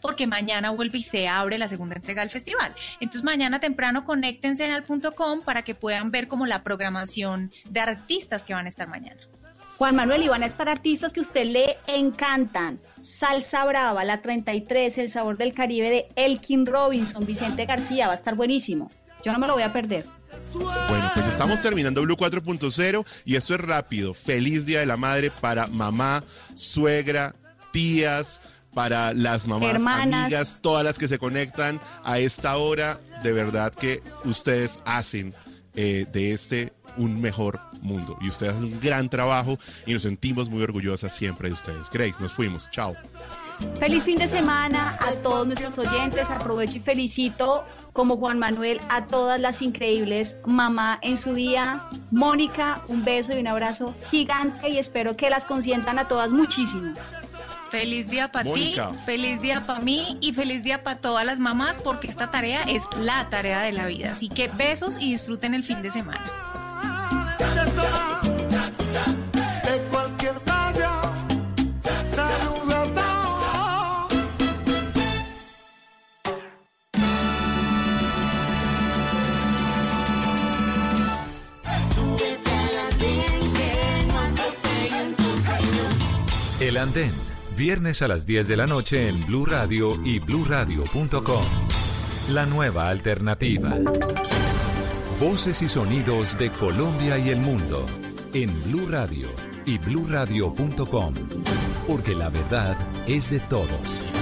porque mañana vuelve y se abre la segunda entrega del festival. Entonces mañana temprano conéctense en al.com para que puedan ver como la programación de artistas que van a estar mañana. Juan Manuel, y van a estar artistas que a usted le encantan. Salsa Brava, La 33, El Sabor del Caribe de Elkin Robinson, Vicente García, va a estar buenísimo. Yo no me lo voy a perder. Bueno, pues estamos terminando Blue 4.0 y esto es rápido. Feliz Día de la Madre para mamá, suegra, tías, para las mamás, amigas, todas las que se conectan a esta hora. De verdad que ustedes hacen eh, de este un mejor mundo. Y ustedes hacen un gran trabajo y nos sentimos muy orgullosas siempre de ustedes. Grace, nos fuimos. Chao. Feliz fin de semana a todos nuestros oyentes. Aprovecho y felicito como Juan Manuel a todas las increíbles mamá en su día. Mónica, un beso y un abrazo gigante y espero que las consientan a todas muchísimo. Feliz día para ti, feliz día para mí y feliz día para todas las mamás porque esta tarea es la tarea de la vida. Así que besos y disfruten el fin de semana. El Andén, viernes a las 10 de la noche en Blue Radio y bluradio.com. La nueva alternativa. Voces y sonidos de Colombia y el mundo en Blue Radio y bluradio.com, porque la verdad es de todos.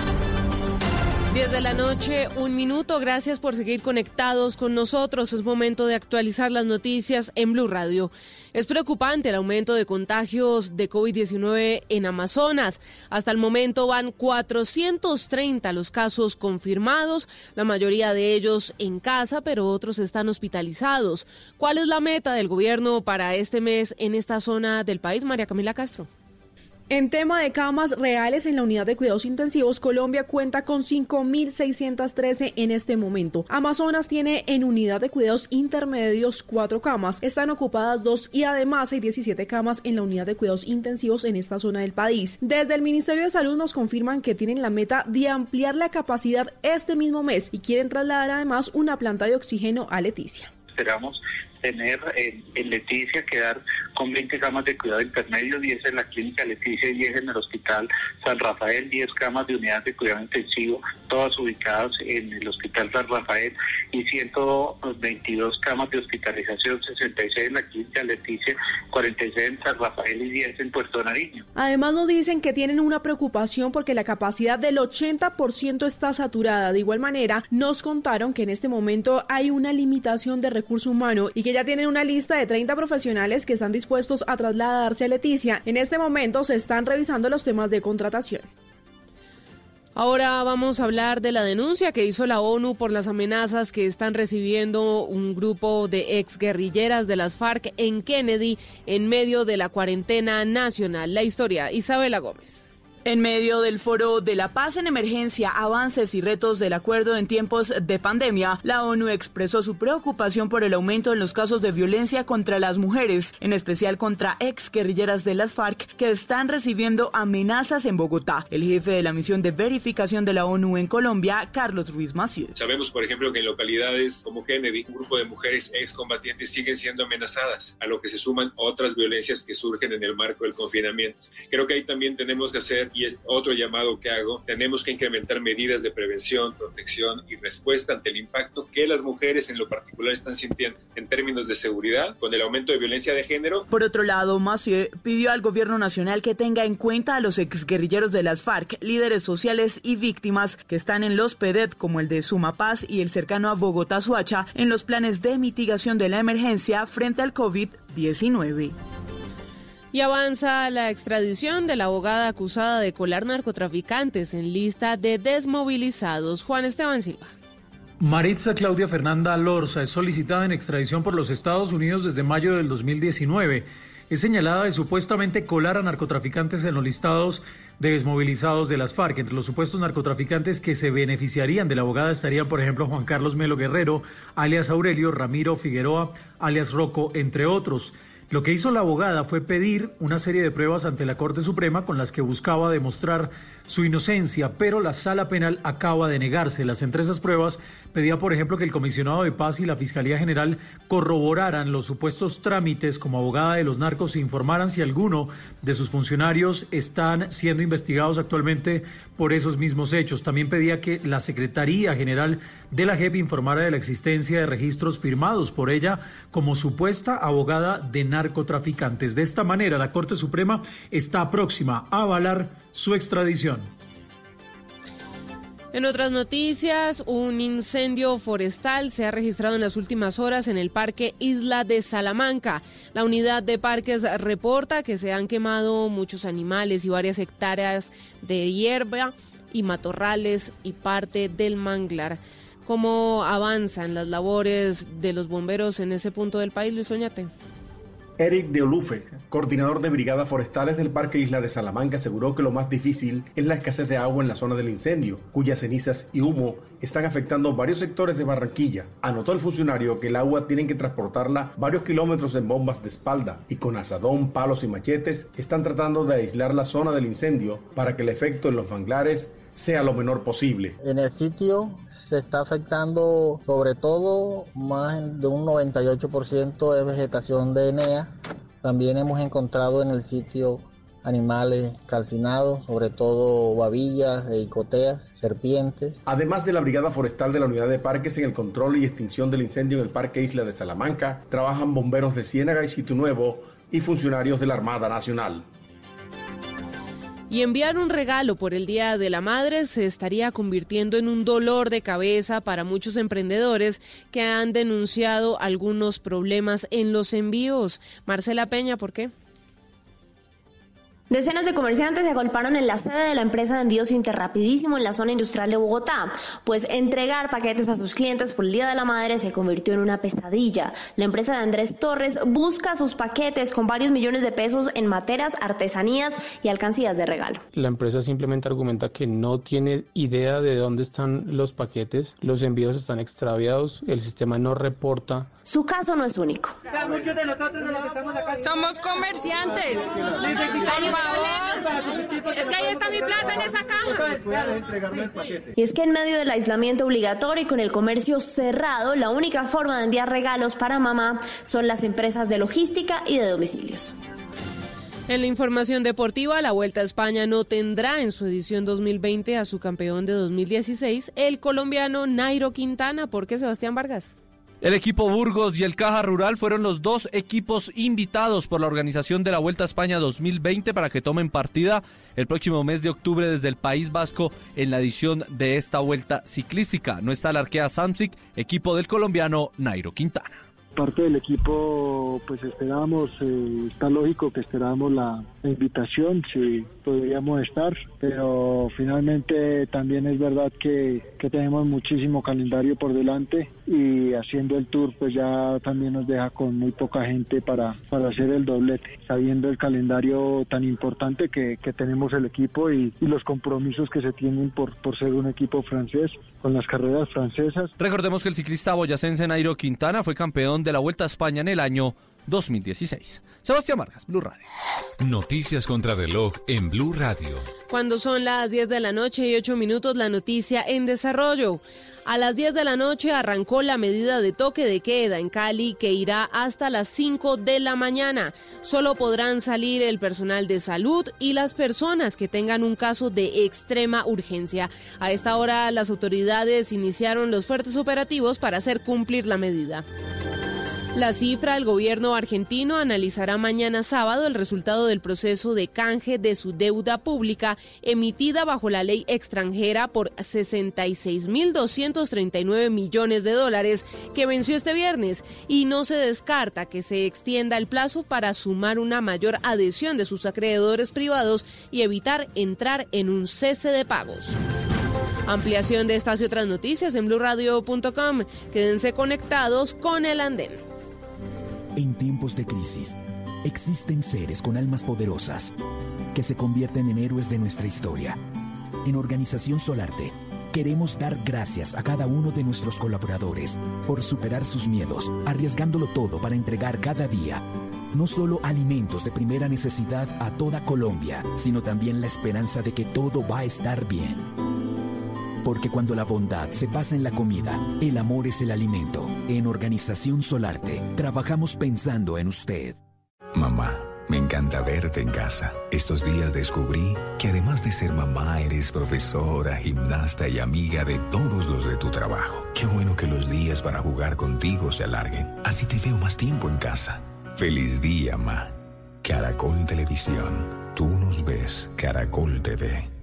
10 de la noche, un minuto. Gracias por seguir conectados con nosotros. Es momento de actualizar las noticias en Blue Radio. Es preocupante el aumento de contagios de COVID-19 en Amazonas. Hasta el momento van 430 los casos confirmados, la mayoría de ellos en casa, pero otros están hospitalizados. ¿Cuál es la meta del gobierno para este mes en esta zona del país, María Camila Castro? En tema de camas reales en la unidad de cuidados intensivos, Colombia cuenta con 5.613 en este momento. Amazonas tiene en unidad de cuidados intermedios cuatro camas, están ocupadas dos y además hay 17 camas en la unidad de cuidados intensivos en esta zona del país. Desde el Ministerio de Salud nos confirman que tienen la meta de ampliar la capacidad este mismo mes y quieren trasladar además una planta de oxígeno a Leticia. Esperamos tener en, Leticia, quedar con 20 camas de cuidado intermedio, 10 en la clínica Leticia y 10 en el hospital San Rafael, 10 camas de unidad de cuidado intensivo, todas ubicadas en el hospital San Rafael y 122 camas de hospitalización, 66 en la clínica Leticia, 46 en San Rafael y 10 en Puerto Nariño. Además nos dicen que tienen una preocupación porque la capacidad del 80% está saturada. De igual manera, nos contaron que en este momento hay una limitación de recurso humano y que ya tienen una lista de 30 profesionales que están dispuestos a trasladarse a Leticia. En este momento se están revisando los temas de contratación. Ahora vamos a hablar de la denuncia que hizo la ONU por las amenazas que están recibiendo un grupo de exguerrilleras de las FARC en Kennedy en medio de la cuarentena nacional. La historia, Isabela Gómez. En medio del foro de la paz en emergencia, avances y retos del acuerdo en tiempos de pandemia, la ONU expresó su preocupación por el aumento en los casos de violencia contra las mujeres, en especial contra ex guerrilleras de las FARC que están recibiendo amenazas en Bogotá. El jefe de la misión de verificación de la ONU en Colombia, Carlos Ruiz Maciú. Sabemos, por ejemplo, que en localidades como Kennedy, un grupo de mujeres excombatientes siguen siendo amenazadas, a lo que se suman otras violencias que surgen en el marco del confinamiento. Creo que ahí también tenemos que hacer y es otro llamado que hago, tenemos que incrementar medidas de prevención, protección y respuesta ante el impacto que las mujeres en lo particular están sintiendo en términos de seguridad con el aumento de violencia de género. Por otro lado, Macieu pidió al gobierno nacional que tenga en cuenta a los exguerrilleros de las FARC, líderes sociales y víctimas que están en los PEDET como el de Sumapaz y el cercano a Bogotá, Suacha, en los planes de mitigación de la emergencia frente al COVID-19. Y avanza la extradición de la abogada acusada de colar narcotraficantes en lista de desmovilizados. Juan Esteban Silva. Maritza Claudia Fernanda Lorza es solicitada en extradición por los Estados Unidos desde mayo del 2019. Es señalada de supuestamente colar a narcotraficantes en los listados de desmovilizados de las FARC. Entre los supuestos narcotraficantes que se beneficiarían de la abogada estarían, por ejemplo, Juan Carlos Melo Guerrero, alias Aurelio, Ramiro Figueroa, alias Rocco, entre otros. Lo que hizo la abogada fue pedir una serie de pruebas ante la Corte Suprema con las que buscaba demostrar su inocencia, pero la sala penal acaba de negárselas. Entre esas pruebas pedía, por ejemplo, que el comisionado de paz y la Fiscalía General corroboraran los supuestos trámites como abogada de los narcos e informaran si alguno de sus funcionarios están siendo investigados actualmente por esos mismos hechos. También pedía que la Secretaría General de la JEP informara de la existencia de registros firmados por ella como supuesta abogada de narcotraficantes. De esta manera, la Corte Suprema está próxima a avalar su extradición. En otras noticias, un incendio forestal se ha registrado en las últimas horas en el Parque Isla de Salamanca. La unidad de parques reporta que se han quemado muchos animales y varias hectáreas de hierba y matorrales y parte del manglar. ¿Cómo avanzan las labores de los bomberos en ese punto del país, Luis Oñate? Eric de Olufe, coordinador de brigadas forestales del Parque Isla de Salamanca, aseguró que lo más difícil es la escasez de agua en la zona del incendio, cuyas cenizas y humo están afectando varios sectores de Barranquilla. Anotó el funcionario que el agua tienen que transportarla varios kilómetros en bombas de espalda y con asadón, palos y machetes están tratando de aislar la zona del incendio para que el efecto en los manglares sea lo menor posible. En el sitio se está afectando sobre todo más de un 98% de vegetación de Enea. También hemos encontrado en el sitio animales calcinados, sobre todo babillas, e icoteas, serpientes. Además de la Brigada Forestal de la Unidad de Parques en el control y extinción del incendio en el Parque Isla de Salamanca, trabajan bomberos de Ciénaga y Sitio Nuevo y funcionarios de la Armada Nacional. Y enviar un regalo por el Día de la Madre se estaría convirtiendo en un dolor de cabeza para muchos emprendedores que han denunciado algunos problemas en los envíos. Marcela Peña, ¿por qué? Decenas de comerciantes se agolparon en la sede de la empresa de envíos Interrapidísimo en la zona industrial de Bogotá, pues entregar paquetes a sus clientes por el Día de la Madre se convirtió en una pesadilla. La empresa de Andrés Torres busca sus paquetes con varios millones de pesos en materas, artesanías y alcancías de regalo. La empresa simplemente argumenta que no tiene idea de dónde están los paquetes, los envíos están extraviados, el sistema no reporta. Su caso no es único. Somos comerciantes. Es que ahí está mi plata en esa caja. Y es que en medio del aislamiento obligatorio y con el comercio cerrado, la única forma de enviar regalos para mamá son las empresas de logística y de domicilios. En la información deportiva, la Vuelta a España no tendrá en su edición 2020 a su campeón de 2016, el colombiano Nairo Quintana. ¿Por qué Sebastián Vargas? El equipo Burgos y el Caja Rural fueron los dos equipos invitados por la organización de la Vuelta a España 2020 para que tomen partida el próximo mes de octubre desde el País Vasco en la edición de esta vuelta ciclística. No está el Arquea Samsic, equipo del colombiano Nairo Quintana parte del equipo pues esperábamos, eh, está lógico que esperábamos la, invitación, si podríamos estar, pero finalmente también es verdad que, que tenemos muchísimo calendario por delante y haciendo el tour pues ya también nos deja con muy poca gente para, para hacer el doblete, sabiendo el calendario tan importante que, que tenemos el equipo y, y, los compromisos que se tienen por, por ser un equipo francés con las carreras francesas. Recordemos que el ciclista boyacense Nairo Quintana fue campeón de la Vuelta a España en el año 2016. Sebastián Vargas, Blue Radio. Noticias contra reloj en Blue Radio. Cuando son las 10 de la noche y 8 minutos, la noticia en desarrollo. A las 10 de la noche arrancó la medida de toque de queda en Cali que irá hasta las 5 de la mañana. Solo podrán salir el personal de salud y las personas que tengan un caso de extrema urgencia. A esta hora las autoridades iniciaron los fuertes operativos para hacer cumplir la medida. La cifra, el gobierno argentino analizará mañana sábado el resultado del proceso de canje de su deuda pública emitida bajo la ley extranjera por 66.239 millones de dólares que venció este viernes y no se descarta que se extienda el plazo para sumar una mayor adhesión de sus acreedores privados y evitar entrar en un cese de pagos. Ampliación de estas y otras noticias en blurradio.com. Quédense conectados con el andén. En tiempos de crisis, existen seres con almas poderosas que se convierten en héroes de nuestra historia. En Organización Solarte, queremos dar gracias a cada uno de nuestros colaboradores por superar sus miedos, arriesgándolo todo para entregar cada día no solo alimentos de primera necesidad a toda Colombia, sino también la esperanza de que todo va a estar bien. Porque cuando la bondad se pasa en la comida, el amor es el alimento. En Organización Solarte, trabajamos pensando en usted. Mamá, me encanta verte en casa. Estos días descubrí que además de ser mamá, eres profesora, gimnasta y amiga de todos los de tu trabajo. Qué bueno que los días para jugar contigo se alarguen. Así te veo más tiempo en casa. Feliz día, mamá. Caracol Televisión. Tú nos ves, Caracol TV.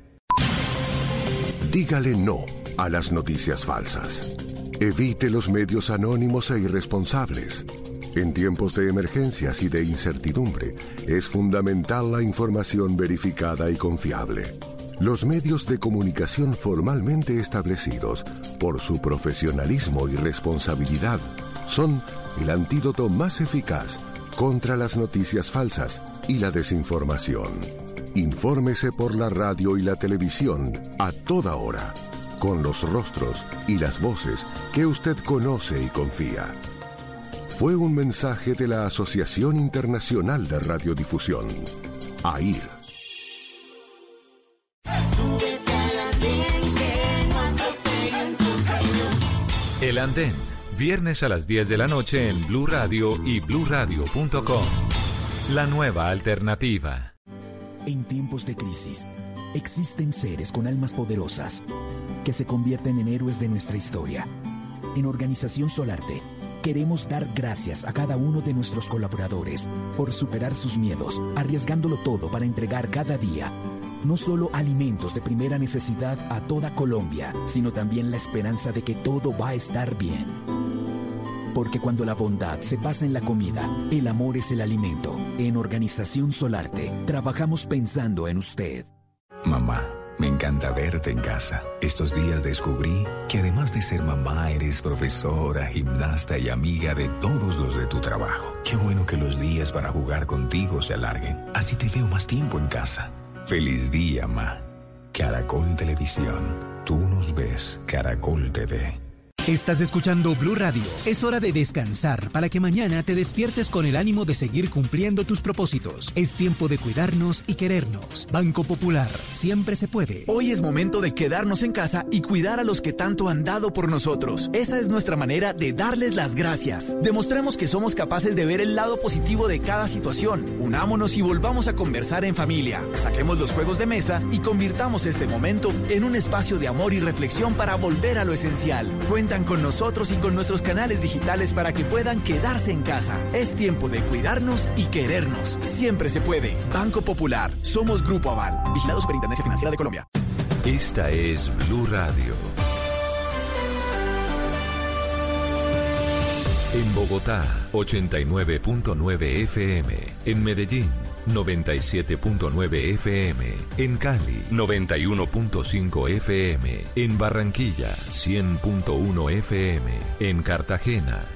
Dígale no a las noticias falsas. Evite los medios anónimos e irresponsables. En tiempos de emergencias y de incertidumbre, es fundamental la información verificada y confiable. Los medios de comunicación formalmente establecidos, por su profesionalismo y responsabilidad, son el antídoto más eficaz contra las noticias falsas y la desinformación. Infórmese por la radio y la televisión a toda hora, con los rostros y las voces que usted conoce y confía. Fue un mensaje de la Asociación Internacional de Radiodifusión, AIR. El Andén, viernes a las 10 de la noche en Blue Radio y bluradio.com. La nueva alternativa. En tiempos de crisis, existen seres con almas poderosas que se convierten en héroes de nuestra historia. En Organización Solarte, queremos dar gracias a cada uno de nuestros colaboradores por superar sus miedos, arriesgándolo todo para entregar cada día no solo alimentos de primera necesidad a toda Colombia, sino también la esperanza de que todo va a estar bien. Porque cuando la bondad se pasa en la comida, el amor es el alimento. En Organización Solarte, trabajamos pensando en usted. Mamá, me encanta verte en casa. Estos días descubrí que además de ser mamá, eres profesora, gimnasta y amiga de todos los de tu trabajo. Qué bueno que los días para jugar contigo se alarguen. Así te veo más tiempo en casa. Feliz día, ma. Caracol Televisión. Tú nos ves, Caracol TV. Estás escuchando Blue Radio. Es hora de descansar para que mañana te despiertes con el ánimo de seguir cumpliendo tus propósitos. Es tiempo de cuidarnos y querernos. Banco Popular, siempre se puede. Hoy es momento de quedarnos en casa y cuidar a los que tanto han dado por nosotros. Esa es nuestra manera de darles las gracias. Demostremos que somos capaces de ver el lado positivo de cada situación. Unámonos y volvamos a conversar en familia. Saquemos los juegos de mesa y convirtamos este momento en un espacio de amor y reflexión para volver a lo esencial. Cuenta con nosotros y con nuestros canales digitales para que puedan quedarse en casa. Es tiempo de cuidarnos y querernos. Siempre se puede. Banco Popular. Somos Grupo Aval. Vigilado Superintendencia Financiera de Colombia. Esta es Blue Radio. En Bogotá, 89.9 FM. En Medellín. 97.9 FM, en Cali 91.5 FM, en Barranquilla 100.1 FM, en Cartagena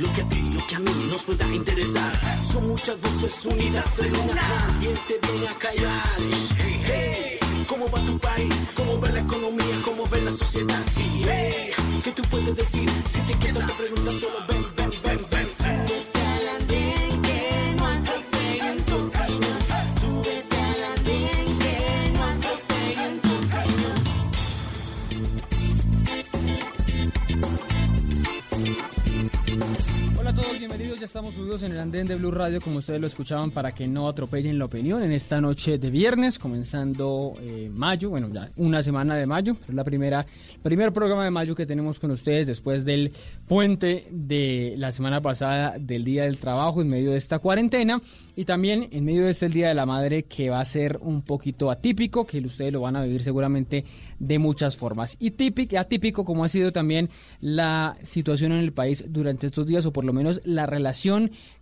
Lo que a ti, lo que a mí nos pueda interesar. Son muchas voces unidas en una. ¿Quién te a callar? Hey, ¿Cómo va tu país? ¿Cómo ve la economía? ¿Cómo ver la sociedad? ¿Qué tú puedes decir? Si te quedas, te pregunta solo: ven, ven, ven, ven. Sube cala, ven, que no atropellan tu carne. Sube cala, que no atropellan tu carne. Hola a todos, bienvenidos. Opinión. Estamos subidos en el andén de Blue Radio, como ustedes lo escuchaban, para que no atropellen la opinión en esta noche de viernes, comenzando eh, mayo, bueno, ya una semana de mayo, es la primera, primer programa de mayo que tenemos con ustedes después del puente de la semana pasada del Día del Trabajo en medio de esta cuarentena y también en medio de este Día de la Madre que va a ser un poquito atípico, que ustedes lo van a vivir seguramente de muchas formas. Y típico, atípico como ha sido también la situación en el país durante estos días, o por lo menos la relación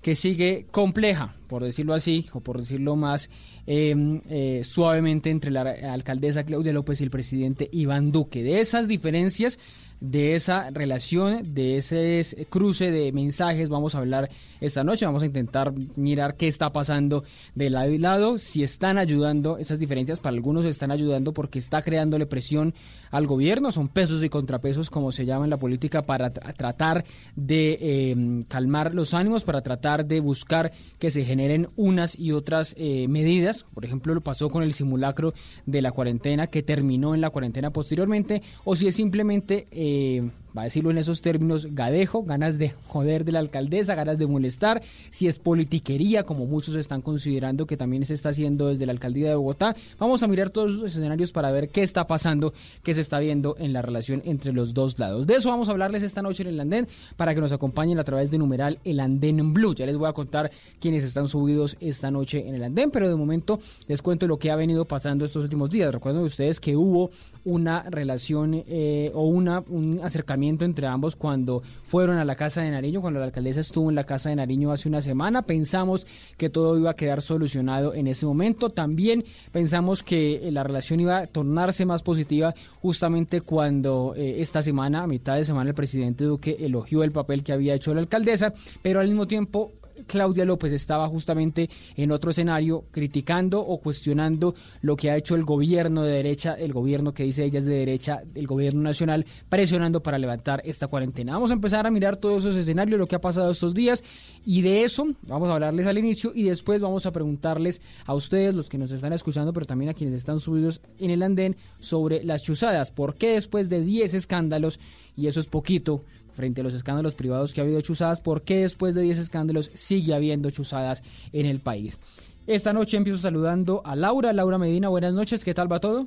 que sigue compleja, por decirlo así, o por decirlo más em, eh, suavemente, entre la alcaldesa Claudia López y el presidente Iván Duque. De esas diferencias de esa relación, de ese cruce de mensajes. Vamos a hablar esta noche, vamos a intentar mirar qué está pasando de lado y lado, si están ayudando esas diferencias, para algunos están ayudando porque está creándole presión al gobierno, son pesos y contrapesos como se llama en la política para tratar de em, calmar los ánimos, para tratar de buscar que se generen unas y otras eh, medidas, por ejemplo lo pasó con el simulacro de la cuarentena que terminó en la cuarentena posteriormente, o si es simplemente... Eh, eh, va a decirlo en esos términos, gadejo, ganas de joder de la alcaldesa, ganas de molestar, si es politiquería, como muchos están considerando que también se está haciendo desde la alcaldía de Bogotá. Vamos a mirar todos esos escenarios para ver qué está pasando, qué se está viendo en la relación entre los dos lados. De eso vamos a hablarles esta noche en el andén para que nos acompañen a través de numeral el andén blue. Ya les voy a contar quiénes están subidos esta noche en el andén, pero de momento les cuento lo que ha venido pasando estos últimos días. Recuerden ustedes que hubo una relación eh, o una, un acercamiento entre ambos cuando fueron a la Casa de Nariño, cuando la alcaldesa estuvo en la Casa de Nariño hace una semana. Pensamos que todo iba a quedar solucionado en ese momento. También pensamos que eh, la relación iba a tornarse más positiva justamente cuando eh, esta semana, a mitad de semana, el presidente Duque elogió el papel que había hecho la alcaldesa, pero al mismo tiempo Claudia López estaba justamente en otro escenario criticando o cuestionando lo que ha hecho el gobierno de derecha, el gobierno que dice ella es de derecha, el gobierno nacional, presionando para levantar esta cuarentena. Vamos a empezar a mirar todos esos escenarios, lo que ha pasado estos días y de eso vamos a hablarles al inicio y después vamos a preguntarles a ustedes, los que nos están escuchando, pero también a quienes están subidos en el andén, sobre las chuzadas. ¿Por qué después de 10 escándalos, y eso es poquito, frente a los escándalos privados que ha habido chuzadas, ¿por qué después de 10 escándalos sigue habiendo chuzadas en el país? Esta noche empiezo saludando a Laura. Laura Medina, buenas noches, ¿qué tal va todo?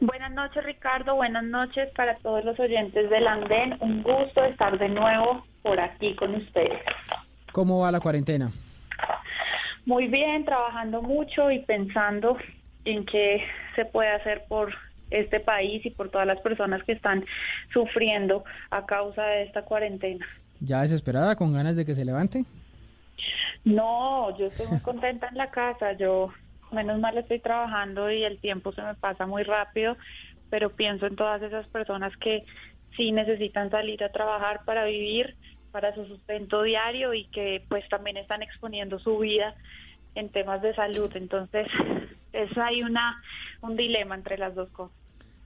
Buenas noches Ricardo, buenas noches para todos los oyentes del Andén. Un gusto estar de nuevo por aquí con ustedes. ¿Cómo va la cuarentena? Muy bien, trabajando mucho y pensando en qué se puede hacer por este país y por todas las personas que están sufriendo a causa de esta cuarentena. ¿Ya desesperada, con ganas de que se levante? No, yo estoy muy contenta en la casa. Yo, menos mal, estoy trabajando y el tiempo se me pasa muy rápido, pero pienso en todas esas personas que sí necesitan salir a trabajar para vivir, para su sustento diario y que pues también están exponiendo su vida en temas de salud. Entonces, es hay una un dilema entre las dos cosas.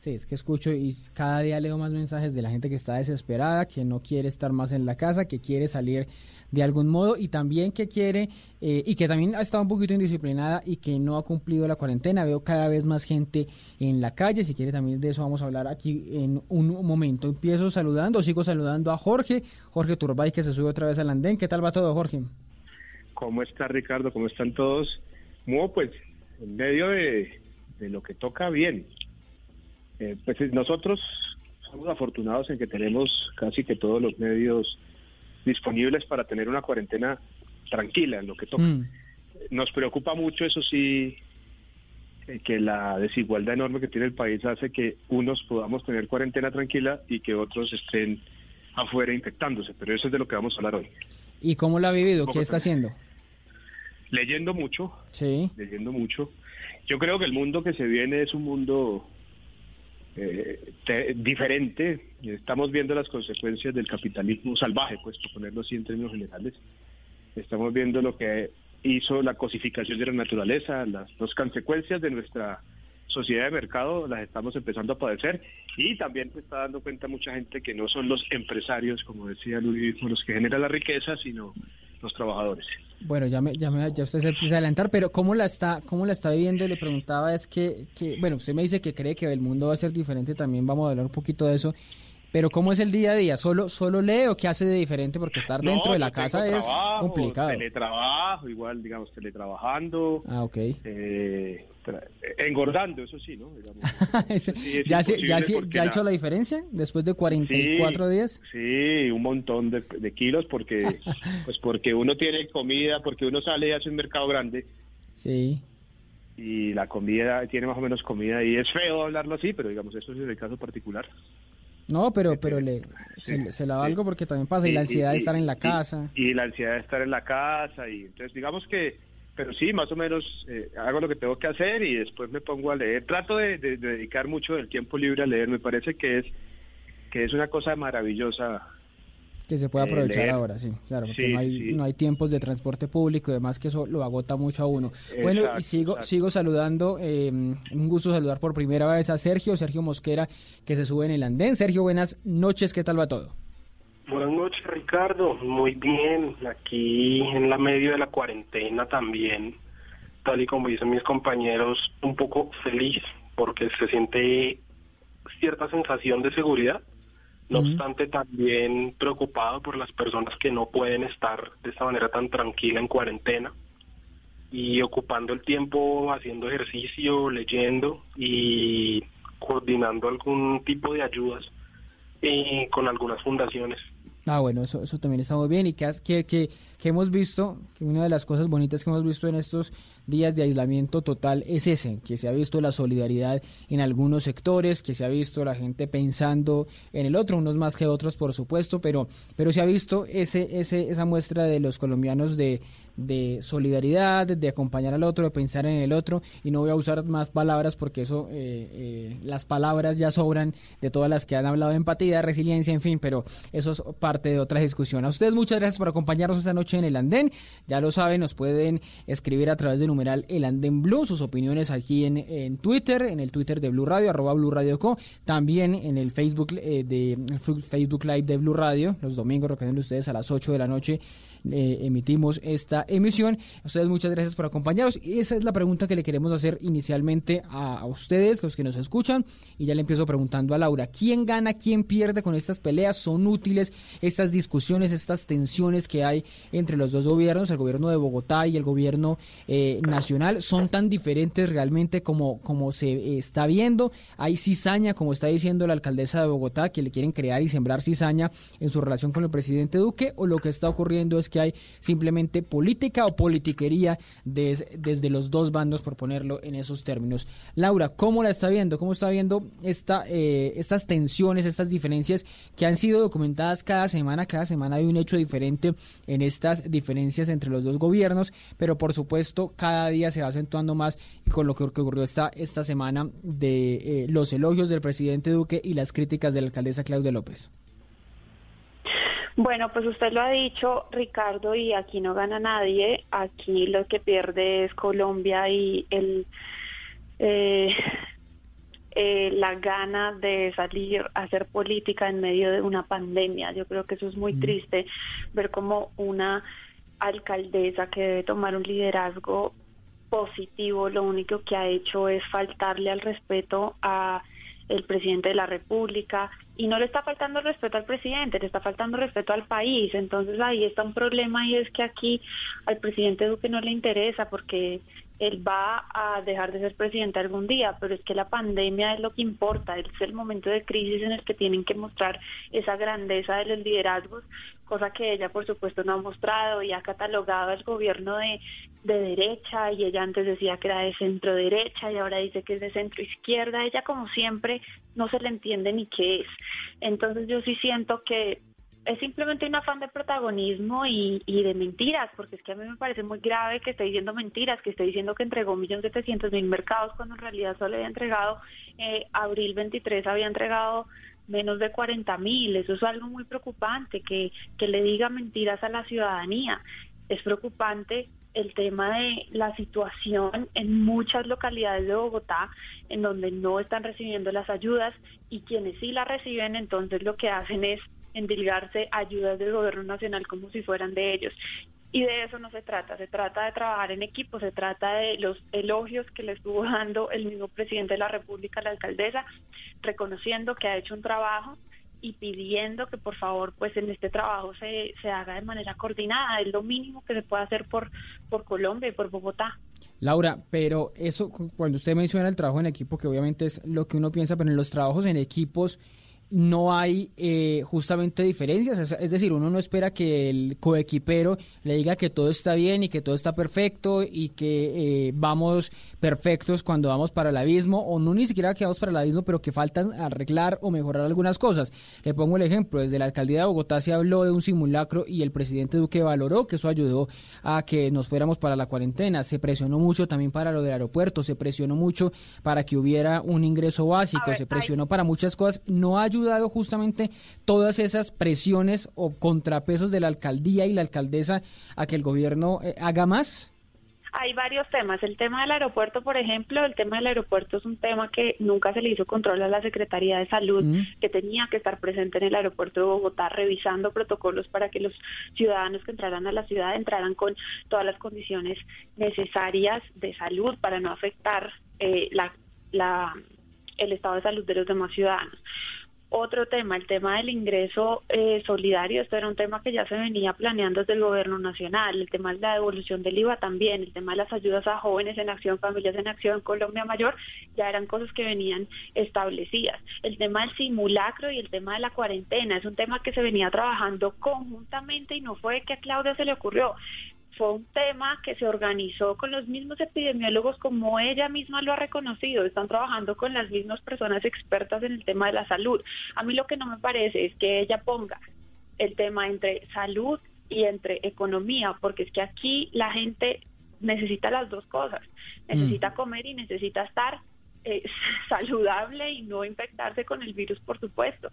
Es que escucho y cada día leo más mensajes de la gente que está desesperada, que no quiere estar más en la casa, que quiere salir de algún modo y también que quiere eh, y que también ha estado un poquito indisciplinada y que no ha cumplido la cuarentena. Veo cada vez más gente en la calle. Si quiere también de eso vamos a hablar aquí en un momento. Empiezo saludando, sigo saludando a Jorge, Jorge Turbay que se sube otra vez al andén. ¿Qué tal va todo, Jorge? ¿Cómo está Ricardo? ¿Cómo están todos? Bueno, pues en medio de lo que toca bien eh, pues nosotros somos afortunados en que tenemos casi que todos los medios disponibles para tener una cuarentena tranquila en lo que toca. Mm. Nos preocupa mucho, eso sí, eh, que la desigualdad enorme que tiene el país hace que unos podamos tener cuarentena tranquila y que otros estén afuera infectándose, pero eso es de lo que vamos a hablar hoy. ¿Y cómo lo ha vivido? ¿Qué está haciendo? Leyendo mucho. Sí. Leyendo mucho. Yo creo que el mundo que se viene es un mundo eh, diferente. Estamos viendo las consecuencias del capitalismo salvaje, pues, por ponerlo así en términos generales. Estamos viendo lo que hizo la cosificación de la naturaleza, las, las consecuencias de nuestra sociedad de mercado las estamos empezando a padecer y también se está dando cuenta mucha gente que no son los empresarios, como decía Luis, los que generan la riqueza, sino los trabajadores. Bueno, ya, me, ya, ya usted se empieza a adelantar, pero ¿cómo la está cómo la está viviendo? Le preguntaba, es que, que, bueno, usted me dice que cree que el mundo va a ser diferente, también vamos a hablar un poquito de eso. Pero ¿cómo es el día a día? ¿Solo, solo lee o qué hace de diferente? Porque estar dentro de la casa es complicado. Teletrabajo, igual, digamos, teletrabajando. Ah, ok. Eh, engordando, eso sí, ¿no? ¿Ya, ya, ya ha hecho la diferencia después de 44 días? Sí, un montón de, de kilos porque, pues porque uno tiene comida, porque uno sale y hace un mercado grande. Sí y la comida tiene más o menos comida y es feo hablarlo así, pero digamos eso es el caso particular. No, pero pero le se, la valgo porque también pasa y, la ansiedad de estar en la casa. Y, la ansiedad de estar en la casa y entonces digamos que pero sí, más o menos eh, hago lo que tengo que hacer y después me pongo a leer. Trato de, dedicar mucho del tiempo libre a leer. Me parece que es que es una cosa maravillosa que se puede eh, aprovechar ahora, sí, claro, porque no, hay, no hay tiempos de transporte público y demás que eso lo agota mucho a uno. bueno, y sigo, sigo saludando, eh, un gusto saludar por primera vez a Sergio, Sergio Mosquera, que se sube en el andén. Sergio, buenas noches, ¿qué tal va todo? Buenas noches, Ricardo. Muy bien, aquí en la medio de la cuarentena también, tal y como dicen mis compañeros, un poco feliz porque se siente cierta sensación de seguridad no obstante, también preocupado por las personas que no pueden estar de esta manera tan tranquila en cuarentena y ocupando el tiempo haciendo ejercicio, leyendo y coordinando algún tipo de ayudas eh, con algunas fundaciones. Ah, bueno, eso, eso también está muy bien. Y que, que, que, que hemos visto, que una de las cosas bonitas que hemos visto en estos días de aislamiento total es ese, que se ha visto la solidaridad en algunos sectores, que se ha visto la gente pensando en el otro, unos más que otros por supuesto, pero, pero se ha visto ese, ese, esa muestra de los colombianos de, de solidaridad, de acompañar al otro, de pensar en el otro, y no voy a usar más palabras porque eso, eh, eh, las palabras ya sobran de todas las que han hablado de empatía, resiliencia, en fin, pero eso es parte de otra discusión. A ustedes muchas gracias por acompañarnos esta noche en el andén, ya lo saben, nos pueden escribir a través del numeral El Andén Blue, sus opiniones aquí en, en Twitter, en el Twitter de Blue Radio, arroba Blue Radio Co, también en el Facebook eh, de Facebook Live de Blue Radio, los domingos, recuerden ustedes a las 8 de la noche eh, emitimos esta emisión. A ustedes muchas gracias por acompañarnos. Y esa es la pregunta que le queremos hacer inicialmente a, ustedes, los que nos escuchan. Y ya le empiezo preguntando a Laura, ¿quién gana, quién pierde con estas peleas? ¿Son útiles estas discusiones, estas tensiones que hay entre los dos gobiernos, el gobierno de Bogotá y el gobierno eh, nacional? ¿Son tan diferentes realmente como, como se eh, está viendo? Hay cizaña, como está diciendo la alcaldesa de Bogotá, que le quieren crear y sembrar cizaña en su relación con el presidente Duque, o lo que está ocurriendo es que hay simplemente política o politiquería desde los dos bandos, por ponerlo en esos términos. Laura, ¿cómo la está viendo? ¿Cómo está viendo esta, eh, estas tensiones, estas diferencias que han sido documentadas cada semana? Cada semana hay un hecho diferente en estas diferencias entre los dos gobiernos, pero por supuesto cada día se va acentuando más con lo que ocurrió esta, esta semana de eh, los elogios del presidente Duque y las críticas de la alcaldesa Claudia López. Bueno, pues usted lo ha dicho, Ricardo, y aquí no gana nadie. Aquí lo que pierde es Colombia y el eh, eh, la gana de salir a hacer política en medio de una pandemia. Yo creo que eso es muy mm. triste ver como una alcaldesa que debe tomar un liderazgo positivo, lo único que ha hecho es faltarle al respeto a el presidente de la República y no le está faltando respeto al presidente, le está faltando respeto al país. Entonces ahí está un problema y es que aquí al presidente Duque no le interesa porque él va a dejar de ser presidente algún día, pero es que la pandemia es lo que importa, es el momento de crisis en el que tienen que mostrar esa grandeza de los liderazgos, cosa que ella por supuesto no ha mostrado y ha catalogado al gobierno de, de derecha y ella antes decía que era de centro derecha y ahora dice que es de centro izquierda, ella como siempre no se le entiende ni qué es. Entonces yo sí siento que es simplemente un afán de protagonismo y, de mentiras, porque es que a mí me parece muy grave que esté diciendo mentiras, que esté diciendo que entregó 1.700.000 mercados cuando en realidad solo había entregado, eh, abril 23 había entregado menos de 40.000. Eso es algo muy preocupante, que, que le diga mentiras a la ciudadanía. Es preocupante el tema de la situación en muchas localidades de Bogotá en donde no están recibiendo las ayudas y quienes sí las reciben entonces lo que hacen es endilgarse ayudas del gobierno nacional como si fueran de ellos. Y de eso no se trata, se trata de trabajar en equipo, se trata de los elogios que le estuvo dando el mismo presidente de la República, la alcaldesa, reconociendo que ha hecho un trabajo y pidiendo que por favor pues en este trabajo se, se haga de manera coordinada. Es lo mínimo que se puede hacer por, por Colombia y por Bogotá. Laura, pero eso cuando usted menciona el trabajo en equipo, que obviamente es lo que uno piensa, pero en los trabajos en equipos no hay eh, justamente diferencias, es, decir, uno no espera que el coequipero le diga que todo está bien y que todo está perfecto y que eh, vamos perfectos cuando vamos para el abismo, o no ni siquiera que vamos para el abismo, pero que faltan arreglar o mejorar algunas cosas. Le pongo el ejemplo, desde la alcaldía de Bogotá se habló de un simulacro y el presidente Duque valoró que eso ayudó a que nos fuéramos para la cuarentena, se presionó mucho también para lo del aeropuerto, se presionó mucho para que hubiera un ingreso básico, se presionó para muchas cosas, no hay ayudado justamente todas esas presiones o contrapesos de la alcaldía y la alcaldesa a que el gobierno eh, haga más? Hay varios temas. El tema del aeropuerto, por ejemplo, el tema del aeropuerto es un tema que nunca se le hizo control a la Secretaría de Salud, mm. que tenía que estar presente en el aeropuerto de Bogotá revisando protocolos para que los ciudadanos que entraran a la ciudad entraran con todas las condiciones necesarias de salud para no afectar eh, la, la, el estado de salud de los demás ciudadanos. Otro tema, el tema del ingreso eh, solidario, esto era un tema que ya se venía planeando desde el gobierno nacional, el tema de la devolución del IVA también, el tema de las ayudas a jóvenes en acción, familias en acción, Colombia Mayor, ya eran cosas que venían establecidas. El tema del simulacro y el tema de la cuarentena es un tema que se venía trabajando conjuntamente y no fue que a Claudia se le ocurrió fue un tema que se organizó con los mismos epidemiólogos como ella misma lo ha reconocido, están trabajando con las mismas personas expertas en el tema de la salud. A mí lo que no me parece es que ella ponga el tema entre salud y entre economía, porque es que aquí la gente necesita las dos cosas, necesita mm. comer y necesita estar eh, saludable y no infectarse con el virus, por supuesto.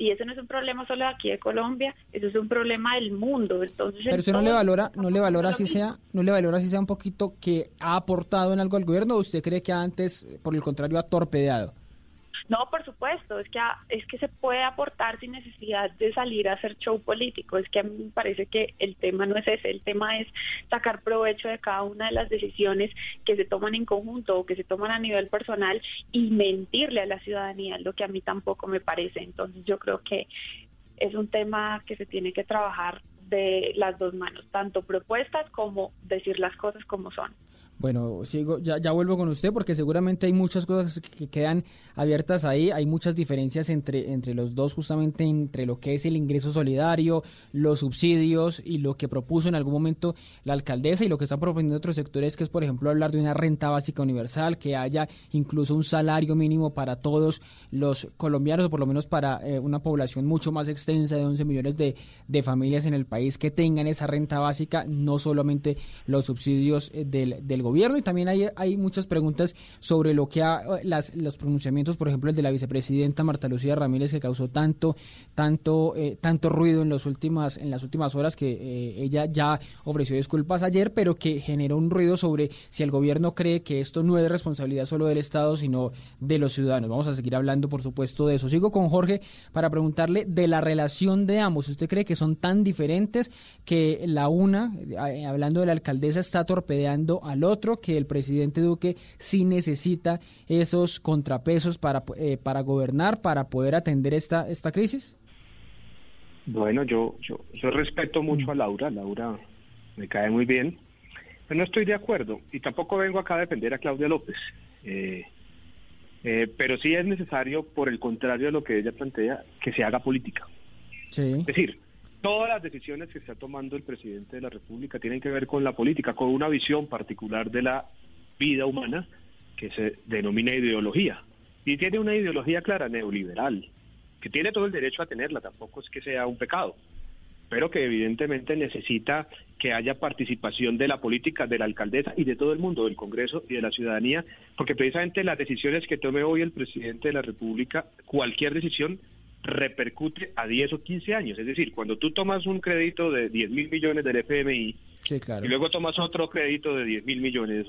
Y eso no es un problema solo de aquí de Colombia, eso es un problema del mundo. Entonces, Pero usted no le valora, no le valora si sea, no le valora si sea un poquito que ha aportado en algo al gobierno, o usted cree que antes, por el contrario, ha torpedeado. No, por supuesto, es que, es que se puede aportar sin necesidad de salir a hacer show político. Es que a mí me parece que el tema no es ese, el tema es sacar provecho de cada una de las decisiones que se toman en conjunto o que se toman a nivel personal y mentirle a la ciudadanía, lo que a mí tampoco me parece. Entonces yo creo que es un tema que se tiene que trabajar de las dos manos, tanto propuestas como decir las cosas como son. Bueno, sigo, ya, ya vuelvo con usted porque seguramente hay muchas cosas que quedan abiertas ahí, hay muchas diferencias entre, entre los dos, justamente entre lo que es el ingreso solidario, los subsidios y lo que propuso en algún momento la alcaldesa. Y lo que están proponiendo otros sectores, que es por ejemplo hablar de una renta básica universal, que haya incluso un salario mínimo para todos los colombianos o por lo menos para eh, una población mucho más extensa de 11 millones de, de, familias en el país que tengan esa renta básica, no solamente los subsidios eh, del, del gobierno gobierno y también hay, muchas preguntas sobre lo que ha, las, los pronunciamientos, por ejemplo, el de la vicepresidenta Marta Lucía Ramírez que causó tanto, tanto, eh, tanto ruido en, los últimas, en las últimas horas que eh, ella ya ofreció disculpas ayer, pero que generó un ruido sobre si el gobierno cree que esto no es responsabilidad solo del Estado, sino de los ciudadanos. Vamos a seguir hablando, por supuesto, de eso. Sigo con Jorge para preguntarle de la relación de ambos. ¿Usted cree que son tan diferentes que la una, eh, hablando de la alcaldesa, está torpedeando al otro? Que el presidente Duque sí necesita esos contrapesos para, eh, para gobernar, para poder atender esta, esta crisis? Bueno, yo, yo, yo respeto mucho a Laura, Laura me cae muy bien, pero no estoy de acuerdo y tampoco vengo acá a defender a Claudia López. Eh, eh, pero sí es necesario, por el contrario de lo que ella plantea, que se haga política. Es decir, todas las decisiones que está tomando el presidente de la República tienen que ver con la política, con una visión particular de la vida humana que se denomina ideología. Y tiene una ideología clara, neoliberal, que tiene todo el derecho a tenerla, tampoco es que sea un pecado, pero que evidentemente necesita que haya participación de la política, de la alcaldesa y de todo el mundo, del Congreso y de la ciudadanía, porque precisamente las decisiones que tome hoy el presidente de la República, cualquier decisión, repercute a 10 o 15 años. Es decir, cuando tú tomas un crédito de 10 mil millones del FMI y luego tomas otro crédito de 10 mil millones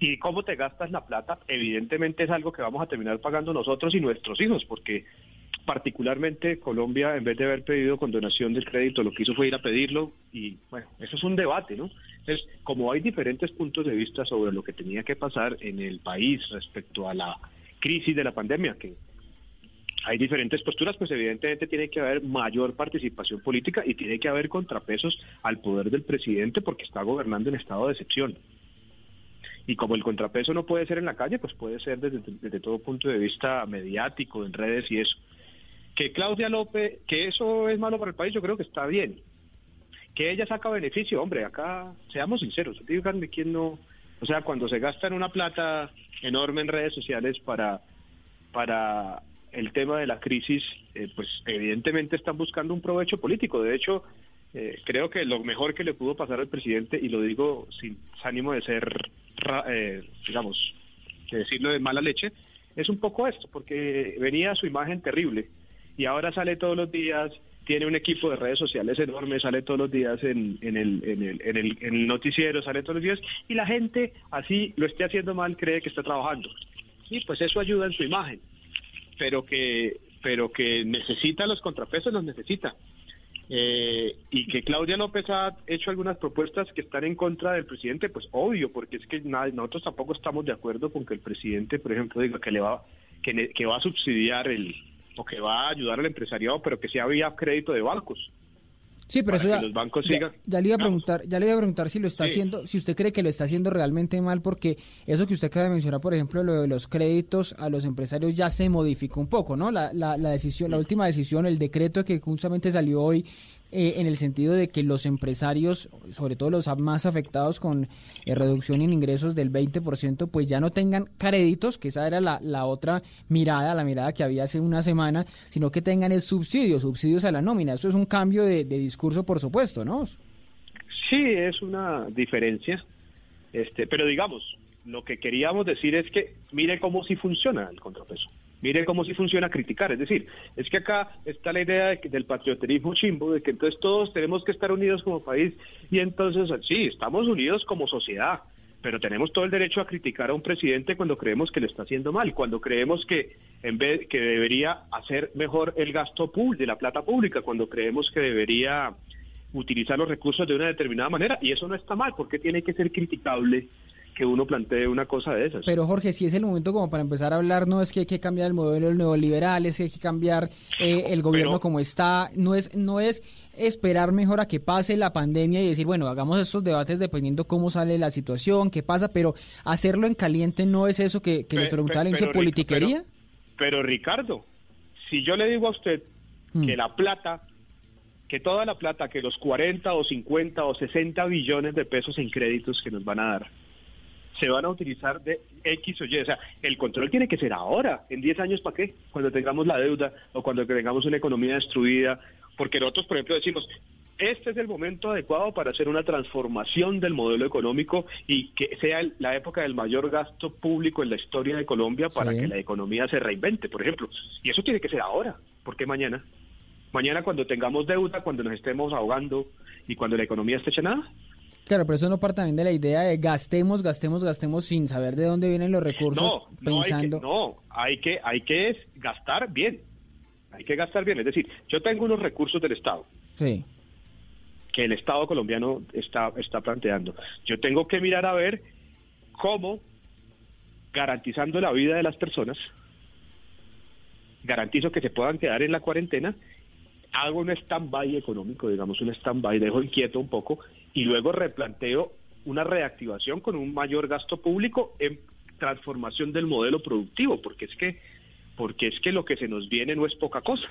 y cómo te gastas la plata, evidentemente es algo que vamos a terminar pagando nosotros y nuestros hijos, porque particularmente Colombia, en vez de haber pedido condonación del crédito, lo que hizo fue ir a pedirlo y bueno, eso es un debate, ¿no? Entonces, como hay diferentes puntos de vista sobre lo que tenía que pasar en el país respecto a la crisis de la pandemia, que hay diferentes posturas, pues evidentemente tiene que haber mayor participación política y tiene que haber contrapesos al poder del presidente porque está gobernando en estado de excepción. Y como el contrapeso no puede ser en la calle, pues puede ser desde, desde todo punto de vista mediático, en redes y eso. Que Claudia López, que eso es malo para el país, yo creo que está bien. Que ella saca beneficio, hombre, acá seamos sinceros, díganme quién no, o sea, cuando se gastan una plata enorme en redes sociales para, para el tema de la crisis, eh, pues evidentemente están buscando un provecho político. De hecho, eh, creo que lo mejor que le pudo pasar al presidente, y lo digo sin ánimo de ser, eh, digamos, de decirlo de mala leche, es un poco esto, porque venía su imagen terrible y ahora sale todos los días tiene un equipo de redes sociales enorme, sale todos los días en, en, el, en, el, en, el, en el noticiero, sale todos los días, y la gente, así lo esté haciendo mal, cree que está trabajando. Y pues eso ayuda en su imagen, pero que, pero que necesita los contrapesos, los necesita. Eh, y que Claudia López ha hecho algunas propuestas que están en contra del presidente, pues obvio, porque es que nosotros tampoco estamos de acuerdo con que el presidente, por ejemplo, diga que le va que, que va a subsidiar el, que va a ayudar al empresariado, pero que sea había crédito de bancos. Sí, pero eso ya, los bancos sigan. Ya, le iba a preguntar, ya le iba a preguntar si lo está haciendo, si usted cree que lo está haciendo realmente mal, porque eso que usted acaba de mencionar, por ejemplo, lo de los créditos a los empresarios ya se modificó un poco, ¿no? La, la, la decisión, la última decisión, el decreto que justamente salió hoy eh, en el sentido de que los empresarios, sobre todo los más afectados con eh, reducción en ingresos del 20%, pues ya no tengan créditos, que esa era la, la otra mirada, la mirada que había hace una semana, sino que tengan el subsidio, subsidios a la nómina. Eso es un cambio de, de discurso, por supuesto, ¿no? Sí, es una diferencia, este, pero digamos, lo que queríamos decir es que mire cómo sí funciona el contrapeso. Mire cómo sí funciona criticar. Es decir, es que acá está la idea del patrioterismo chimbo, de que entonces todos tenemos que estar unidos como país y entonces sí, estamos unidos como sociedad, pero tenemos todo el derecho a criticar a un presidente cuando creemos que le está haciendo mal, cuando creemos que en vez que debería hacer mejor el gasto de la plata pública, cuando creemos que debería utilizar los recursos de una determinada manera y eso no está mal, porque tiene que ser criticable que uno plantee una cosa de esas. Pero Jorge, si es el momento como para empezar a hablar, no es que hay que cambiar el modelo neoliberal, es que hay que cambiar eh, el gobierno como está, no es, no es esperar mejor a que pase la pandemia y decir, bueno, hagamos estos debates dependiendo cómo sale la situación, qué pasa, pero hacerlo en caliente no es eso que, que les preguntaba la politiquería. Pero, Ricardo, si yo le digo a usted mm. que la plata que toda la plata, que los 40 o 50 o 60 billones de pesos en créditos que nos van a dar, se van a utilizar de X o Y. O sea, el control tiene que ser ahora, en 10 años, ¿para qué? Cuando tengamos la deuda o cuando tengamos una economía destruida. Porque nosotros, por ejemplo, decimos, este es el momento adecuado para hacer una transformación del modelo económico y que sea la época del mayor gasto público en la historia de Colombia para que la economía se reinvente, por ejemplo. Y eso tiene que ser ahora, ¿por qué mañana? Mañana cuando tengamos deuda, cuando nos estemos ahogando y cuando la economía esté hecha nada. Claro, pero eso no parte también de la idea de gastemos, gastemos, gastemos sin saber de dónde vienen los recursos. No, pensando... no, hay que, hay que, gastar bien. Hay que gastar bien. Es decir, yo tengo unos recursos del Estado. Sí. Que el Estado colombiano está, está planteando. Yo tengo que mirar a ver cómo, garantizando la vida de las personas, garantizo que se puedan quedar en la cuarentena hago un stand-by económico, digamos un stand-by, dejo inquieto un poco y luego replanteo una reactivación con un mayor gasto público en transformación del modelo productivo, porque es que porque es que lo que se nos viene no es poca cosa.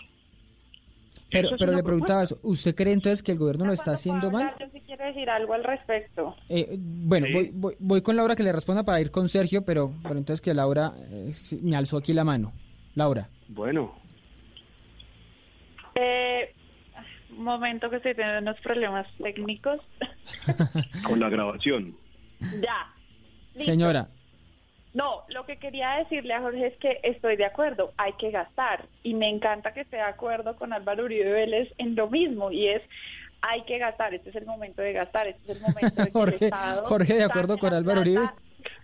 Pero, pero le preguntaba, ¿usted cree entonces que el gobierno lo está haciendo mal? Yo sí quiero decir algo al respecto. Eh, bueno, voy, voy, con Laura que le responda para ir con Sergio, pero, pero entonces que Laura eh, me alzó aquí la mano. Laura. Bueno, eh, momento que estoy teniendo unos problemas técnicos. Con la grabación. Ya. Señora. No, lo que quería decirle a Jorge es que estoy de acuerdo, hay que gastar. Y me encanta que esté de acuerdo con Álvaro Uribe Vélez en lo mismo, y es hay que gastar, este es el momento de gastar, este es el momento de que Jorge, el Estado Jorge, ¿de acuerdo con Álvaro Uribe?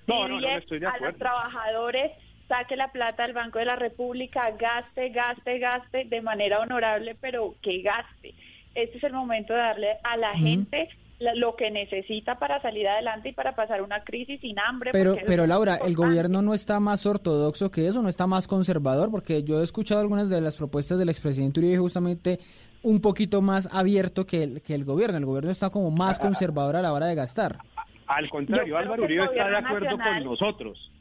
No, no, no, estoy de acuerdo. A los trabajadores saque la plata del Banco de la República, gaste, gaste, gaste de manera honorable, pero que gaste. Este es el momento de darle a la gente lo que necesita para salir adelante y para pasar una crisis sin hambre. Pero, pero Laura, ¿el gobierno no está más ortodoxo que eso? ¿No está más conservador? Porque yo he escuchado algunas de las propuestas del expresidente Uribe justamente un poquito más abierto que el, que el gobierno. El gobierno está como más conservador a la hora de gastar. Al contrario, Álvaro Uribe está de acuerdo con nosotros.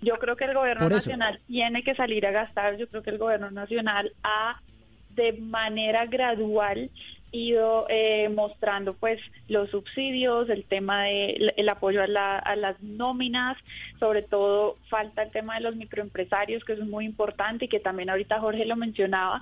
Yo creo que el gobierno nacional tiene que salir a gastar. Yo creo que el gobierno nacional ha de manera gradual ido eh, mostrando pues los subsidios, el tema de el apoyo a, las nóminas, sobre todo falta el tema de los microempresarios que es muy importante y que también ahorita Jorge lo mencionaba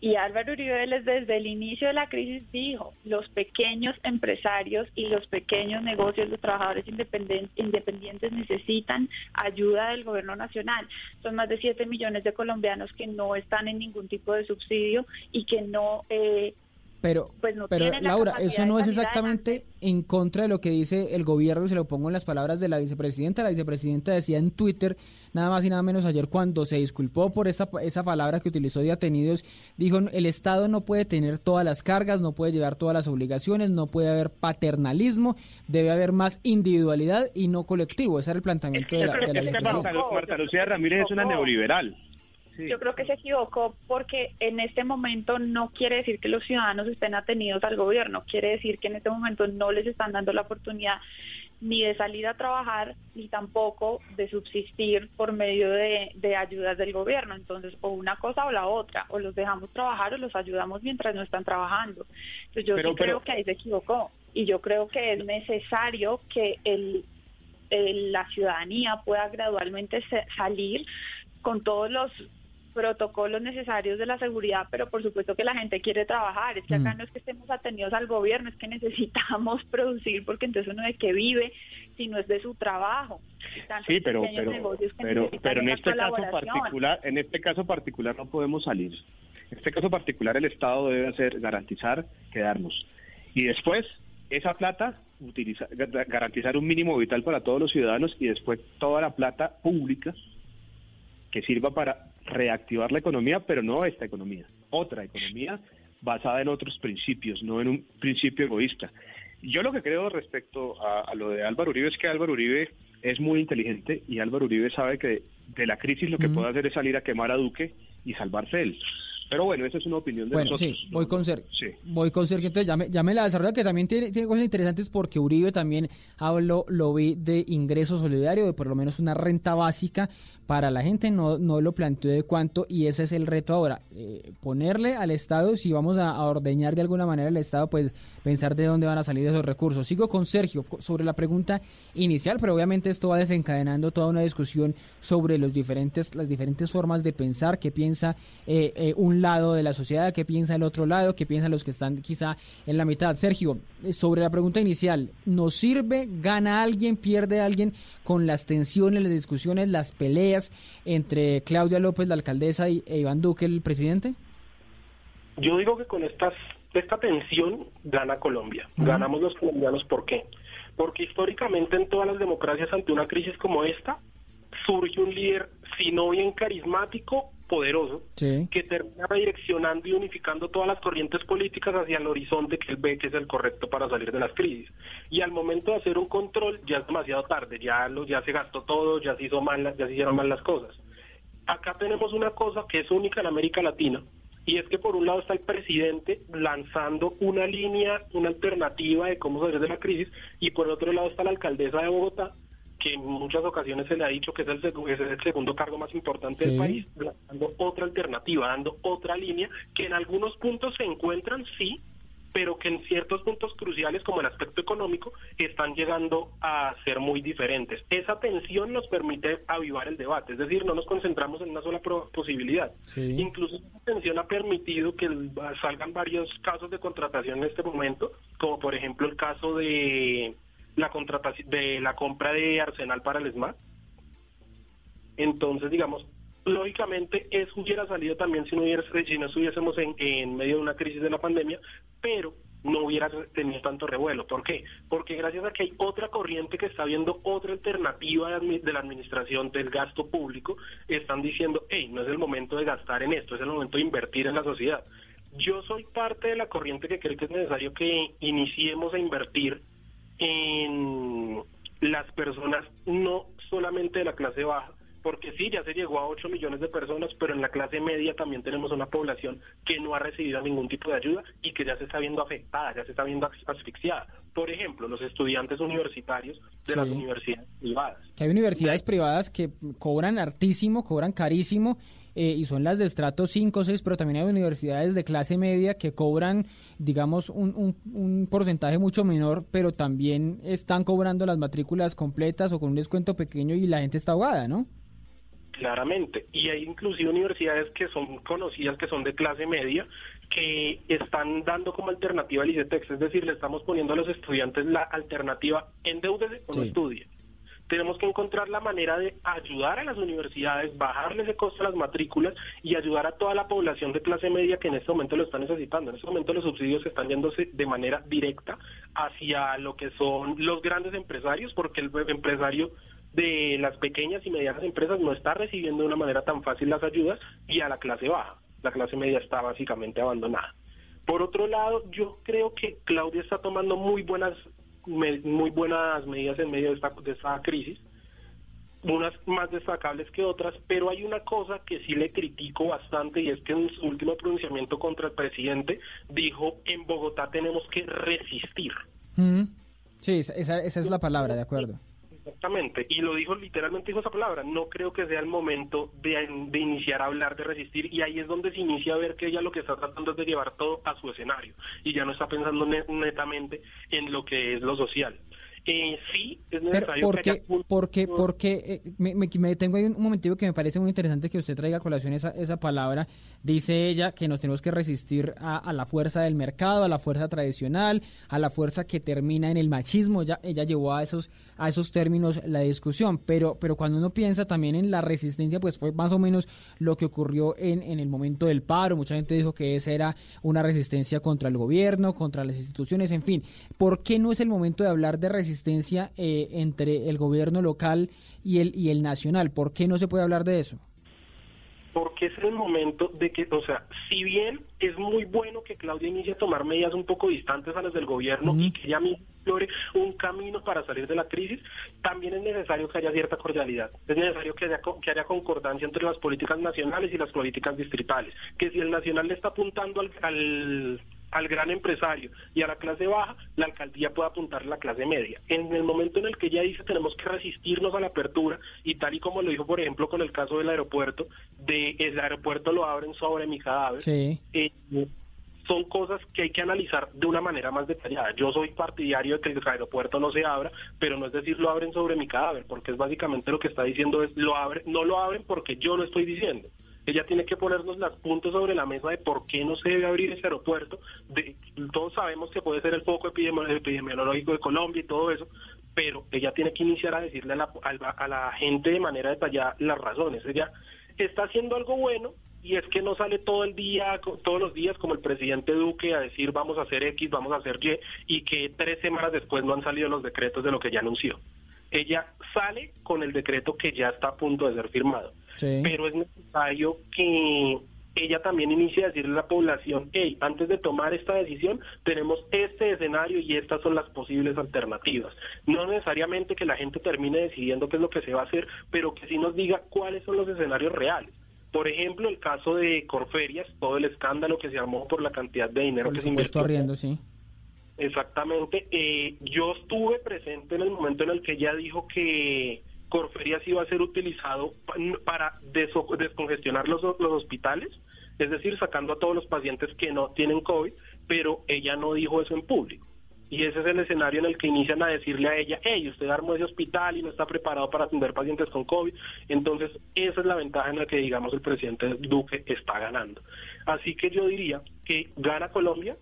y Álvaro Uribe desde el inicio de la crisis dijo, los pequeños empresarios y los pequeños negocios, los trabajadores independientes necesitan ayuda del gobierno nacional. Son más de 7 millones de colombianos que no están en ningún tipo de subsidio y que no eh, pero, pues pero Laura, eso no es exactamente en contra de lo que dice el gobierno, se lo pongo en las palabras de la vicepresidenta. La vicepresidenta decía en Twitter, nada más y nada menos ayer cuando se disculpó por esa, esa palabra que utilizó de atenidos, dijo, el Estado no puede tener todas las cargas, no puede llevar todas las obligaciones, no puede haber paternalismo, debe haber más individualidad y no colectivo. Ese era el planteamiento de la, de Marta, Marta Lucía Ramírez es una neoliberal. Yo creo que se equivocó porque en este momento no quiere decir que los ciudadanos estén atenidos al gobierno, quiere decir que en este momento no les están dando la oportunidad ni de salir a trabajar ni tampoco de subsistir por medio de, ayudas del gobierno. Entonces, o una cosa o la otra, o los dejamos trabajar o los ayudamos mientras no están trabajando. Entonces, yo sí creo que ahí se equivocó y yo creo que es necesario que el, la ciudadanía pueda gradualmente salir con todos los protocolos necesarios de la seguridad, pero por supuesto que la gente quiere trabajar. Es que acá mm. no es que estemos atenidos al gobierno, es que necesitamos producir porque entonces uno de qué vive, si no es de su trabajo. sí, pero pero pero, en este caso particular, en este caso particular no podemos salir. En este caso particular el Estado debe hacer garantizar quedarnos y después esa plata utilizar, garantizar un mínimo vital para todos los ciudadanos y después toda la plata pública que sirva para reactivar la economía, pero no esta economía, otra economía basada en otros principios, no en un principio egoísta. Yo lo que creo respecto a, lo de Álvaro Uribe es que Álvaro Uribe es muy inteligente y Álvaro Uribe sabe que de la crisis lo que puede hacer es salir a quemar a Duque y salvarse él. Pero bueno, esa es una opinión de bueno, nosotros. Sí, voy con Sergio. Sí. Voy con Sergio. Entonces, ya me, la desarrolla, que también tiene, tiene, cosas interesantes porque Uribe también habló, lo vi de ingreso solidario, de por lo menos una renta básica para la gente. No, no lo planteó de cuánto y ese es el reto ahora. Eh, ponerle al Estado, si vamos a, a, ordeñar de alguna manera al Estado, pues pensar de dónde van a salir esos recursos. Sigo con Sergio sobre la pregunta inicial, pero obviamente esto va desencadenando toda una discusión sobre los diferentes, las diferentes formas de pensar, qué piensa eh, eh, un lado de la sociedad, qué piensa el otro lado, qué piensan los que están quizá en la mitad. Sergio, eh, sobre la pregunta inicial, ¿nos sirve, gana alguien, pierde alguien con las tensiones, las discusiones, las peleas entre Claudia López, la alcaldesa, y e Iván Duque, el presidente? Yo digo que con estas esta tensión gana Colombia. Ganamos los colombianos, ¿por qué? Porque históricamente en todas las democracias ante una crisis como esta, surge un líder, si no bien carismático, poderoso, que termina redireccionando y unificando todas las corrientes políticas hacia el horizonte que él ve que es el correcto para salir de las crisis. Y al momento de hacer un control ya es demasiado tarde, ya, lo, ya se gastó todo, ya se, hizo mal, ya se hicieron mal las cosas. Acá tenemos una cosa que es única en América Latina, y es que por un lado está el presidente lanzando una línea, una alternativa de cómo salir de la crisis, y por otro lado está la alcaldesa de Bogotá, que en muchas ocasiones se le ha dicho que es el, es el segundo cargo más importante del país, dando otra alternativa, dando otra línea, que en algunos puntos se encuentran, sí, pero que en ciertos puntos cruciales como el aspecto económico están llegando a ser muy diferentes. Esa tensión nos permite avivar el debate, es decir, no nos concentramos en una sola posibilidad. Incluso esa tensión ha permitido que salgan varios casos de contratación en este momento, como por ejemplo el caso de la contratación de la compra de Arsenal para el SMAT. Entonces, digamos, lógicamente eso hubiera salido también si no, hubiera, si no estuviésemos en, en medio de una crisis de la pandemia, pero no hubiera tenido tanto revuelo. ¿Por qué? Porque gracias a que hay otra corriente que está viendo otra alternativa de la administración del gasto público, están diciendo, hey, no es el momento de gastar en esto, es el momento de invertir en la sociedad. Yo soy parte de la corriente que cree que es necesario que iniciemos a invertir en las personas no solamente de la clase baja, porque sí, ya se llegó a 8 millones de personas, pero en la clase media también tenemos una población que no ha recibido ningún tipo de ayuda y que ya se está viendo afectada, ya se está viendo asfixiada. Por ejemplo, los estudiantes universitarios de las universidades privadas. Que hay universidades privadas que cobran hartísimo, cobran carísimo, eh, y son las de estrato 5 o 6, pero también hay universidades de clase media que cobran, digamos, un, un, un, porcentaje mucho menor, pero también están cobrando las matrículas completas o con un descuento pequeño y la gente está ahogada, ¿no? Claramente. Y hay inclusive universidades que son conocidas, que son de clase media, que están dando como alternativa al ICETEX, es decir, le estamos poniendo a los estudiantes la alternativa endeudese o no estudie. Tenemos que encontrar la manera de ayudar a las universidades, bajarles el costo a las matrículas y ayudar a toda la población de clase media que en este momento lo está necesitando. En este momento los subsidios están yéndose de manera directa hacia lo que son los grandes empresarios, porque el empresario de las pequeñas y medianas empresas no está recibiendo de una manera tan fácil las ayudas y a la clase baja. La clase media está básicamente abandonada. Por otro lado, yo creo que Claudia está tomando muy buenas muy buenas medidas en medio de esta, de esta crisis, unas más destacables que otras, pero hay una cosa que sí le critico bastante y es que en su último pronunciamiento contra el presidente dijo en Bogotá tenemos que resistir. Sí, esa, esa es la palabra, de acuerdo. Exactamente, y lo dijo literalmente dijo esa palabra, no creo que sea el momento de, de, iniciar a hablar de resistir y ahí es donde se inicia a ver que ella lo que está tratando es de llevar todo a su escenario y ya no está pensando netamente en lo que es lo social. Eh, sí, es necesario porque, porque, porque eh, me, me, detengo ahí un momentito que me parece muy interesante que usted traiga a colación esa, esa palabra. Dice ella que nos tenemos que resistir a, a, la fuerza del mercado, a la fuerza tradicional, a la fuerza que termina en el machismo. Ya, ella llevó a esos, a esos términos la discusión, pero, pero cuando uno piensa también en la resistencia, pues fue más o menos lo que ocurrió en, en el momento del paro. Mucha gente dijo que esa era una resistencia contra el gobierno, contra las instituciones, en fin. ¿Por qué no es el momento de hablar de resistencia? Eh, entre el gobierno local y el, y el nacional. ¿Por qué no se puede hablar de eso? Porque es el momento de que, o sea, si bien es muy bueno que Claudia inicie a tomar medidas un poco distantes a las del gobierno y que ella misma explore un camino para salir de la crisis, también es necesario que haya cierta cordialidad. Es necesario que haya, que haya concordancia entre las políticas nacionales y las políticas distritales. Que si el nacional le está apuntando al, al al gran empresario y a la clase baja, la alcaldía puede apuntar a la clase media. En el momento en el que ella dice tenemos que resistirnos a la apertura, y tal y como lo dijo, por ejemplo, con el caso del aeropuerto, de el aeropuerto lo abren sobre mi cadáver, eh, son cosas que hay que analizar de una manera más detallada. Yo soy partidario de que el aeropuerto no se abra, pero no es decir lo abren sobre mi cadáver, porque es básicamente lo que está diciendo es lo abren, no lo abren porque yo lo estoy diciendo ella tiene que ponernos las puntos sobre la mesa de por qué no se debe abrir ese aeropuerto. Todos sabemos que puede ser el foco epidemiológico de Colombia y todo eso, pero ella tiene que iniciar a decirle a la, a la gente de manera detallada las razones. Ella está haciendo algo bueno, y es que no sale todo el día, todos los días como el presidente Duque a decir vamos a hacer X, vamos a hacer Y, y que tres semanas después no han salido los decretos de lo que ya anunció. Ella sale con el decreto que ya está a punto de ser firmado pero es necesario que ella también inicie a decirle a la población, hey, antes de tomar esta decisión, tenemos este escenario y estas son las posibles alternativas. No necesariamente que la gente termine decidiendo qué es lo que se va a hacer, pero que sí nos diga cuáles son los escenarios reales. Por ejemplo, el caso de Corferias, todo el escándalo que se armó por la cantidad de dinero que se invirtió. Arriendo, sí. Exactamente. Eh, yo estuve presente en el momento en el que ella dijo que Corferias iba a ser utilizado para descongestionar los, los hospitales, es decir, sacando a todos los pacientes que no tienen COVID, pero ella no dijo eso en público. Y ese es el escenario en el que inician a decirle a ella, hey, usted armó ese hospital y no está preparado para atender pacientes con COVID. Entonces, esa es la ventaja en la que, digamos, el presidente Duque está ganando. Así que yo diría que gana Colombia,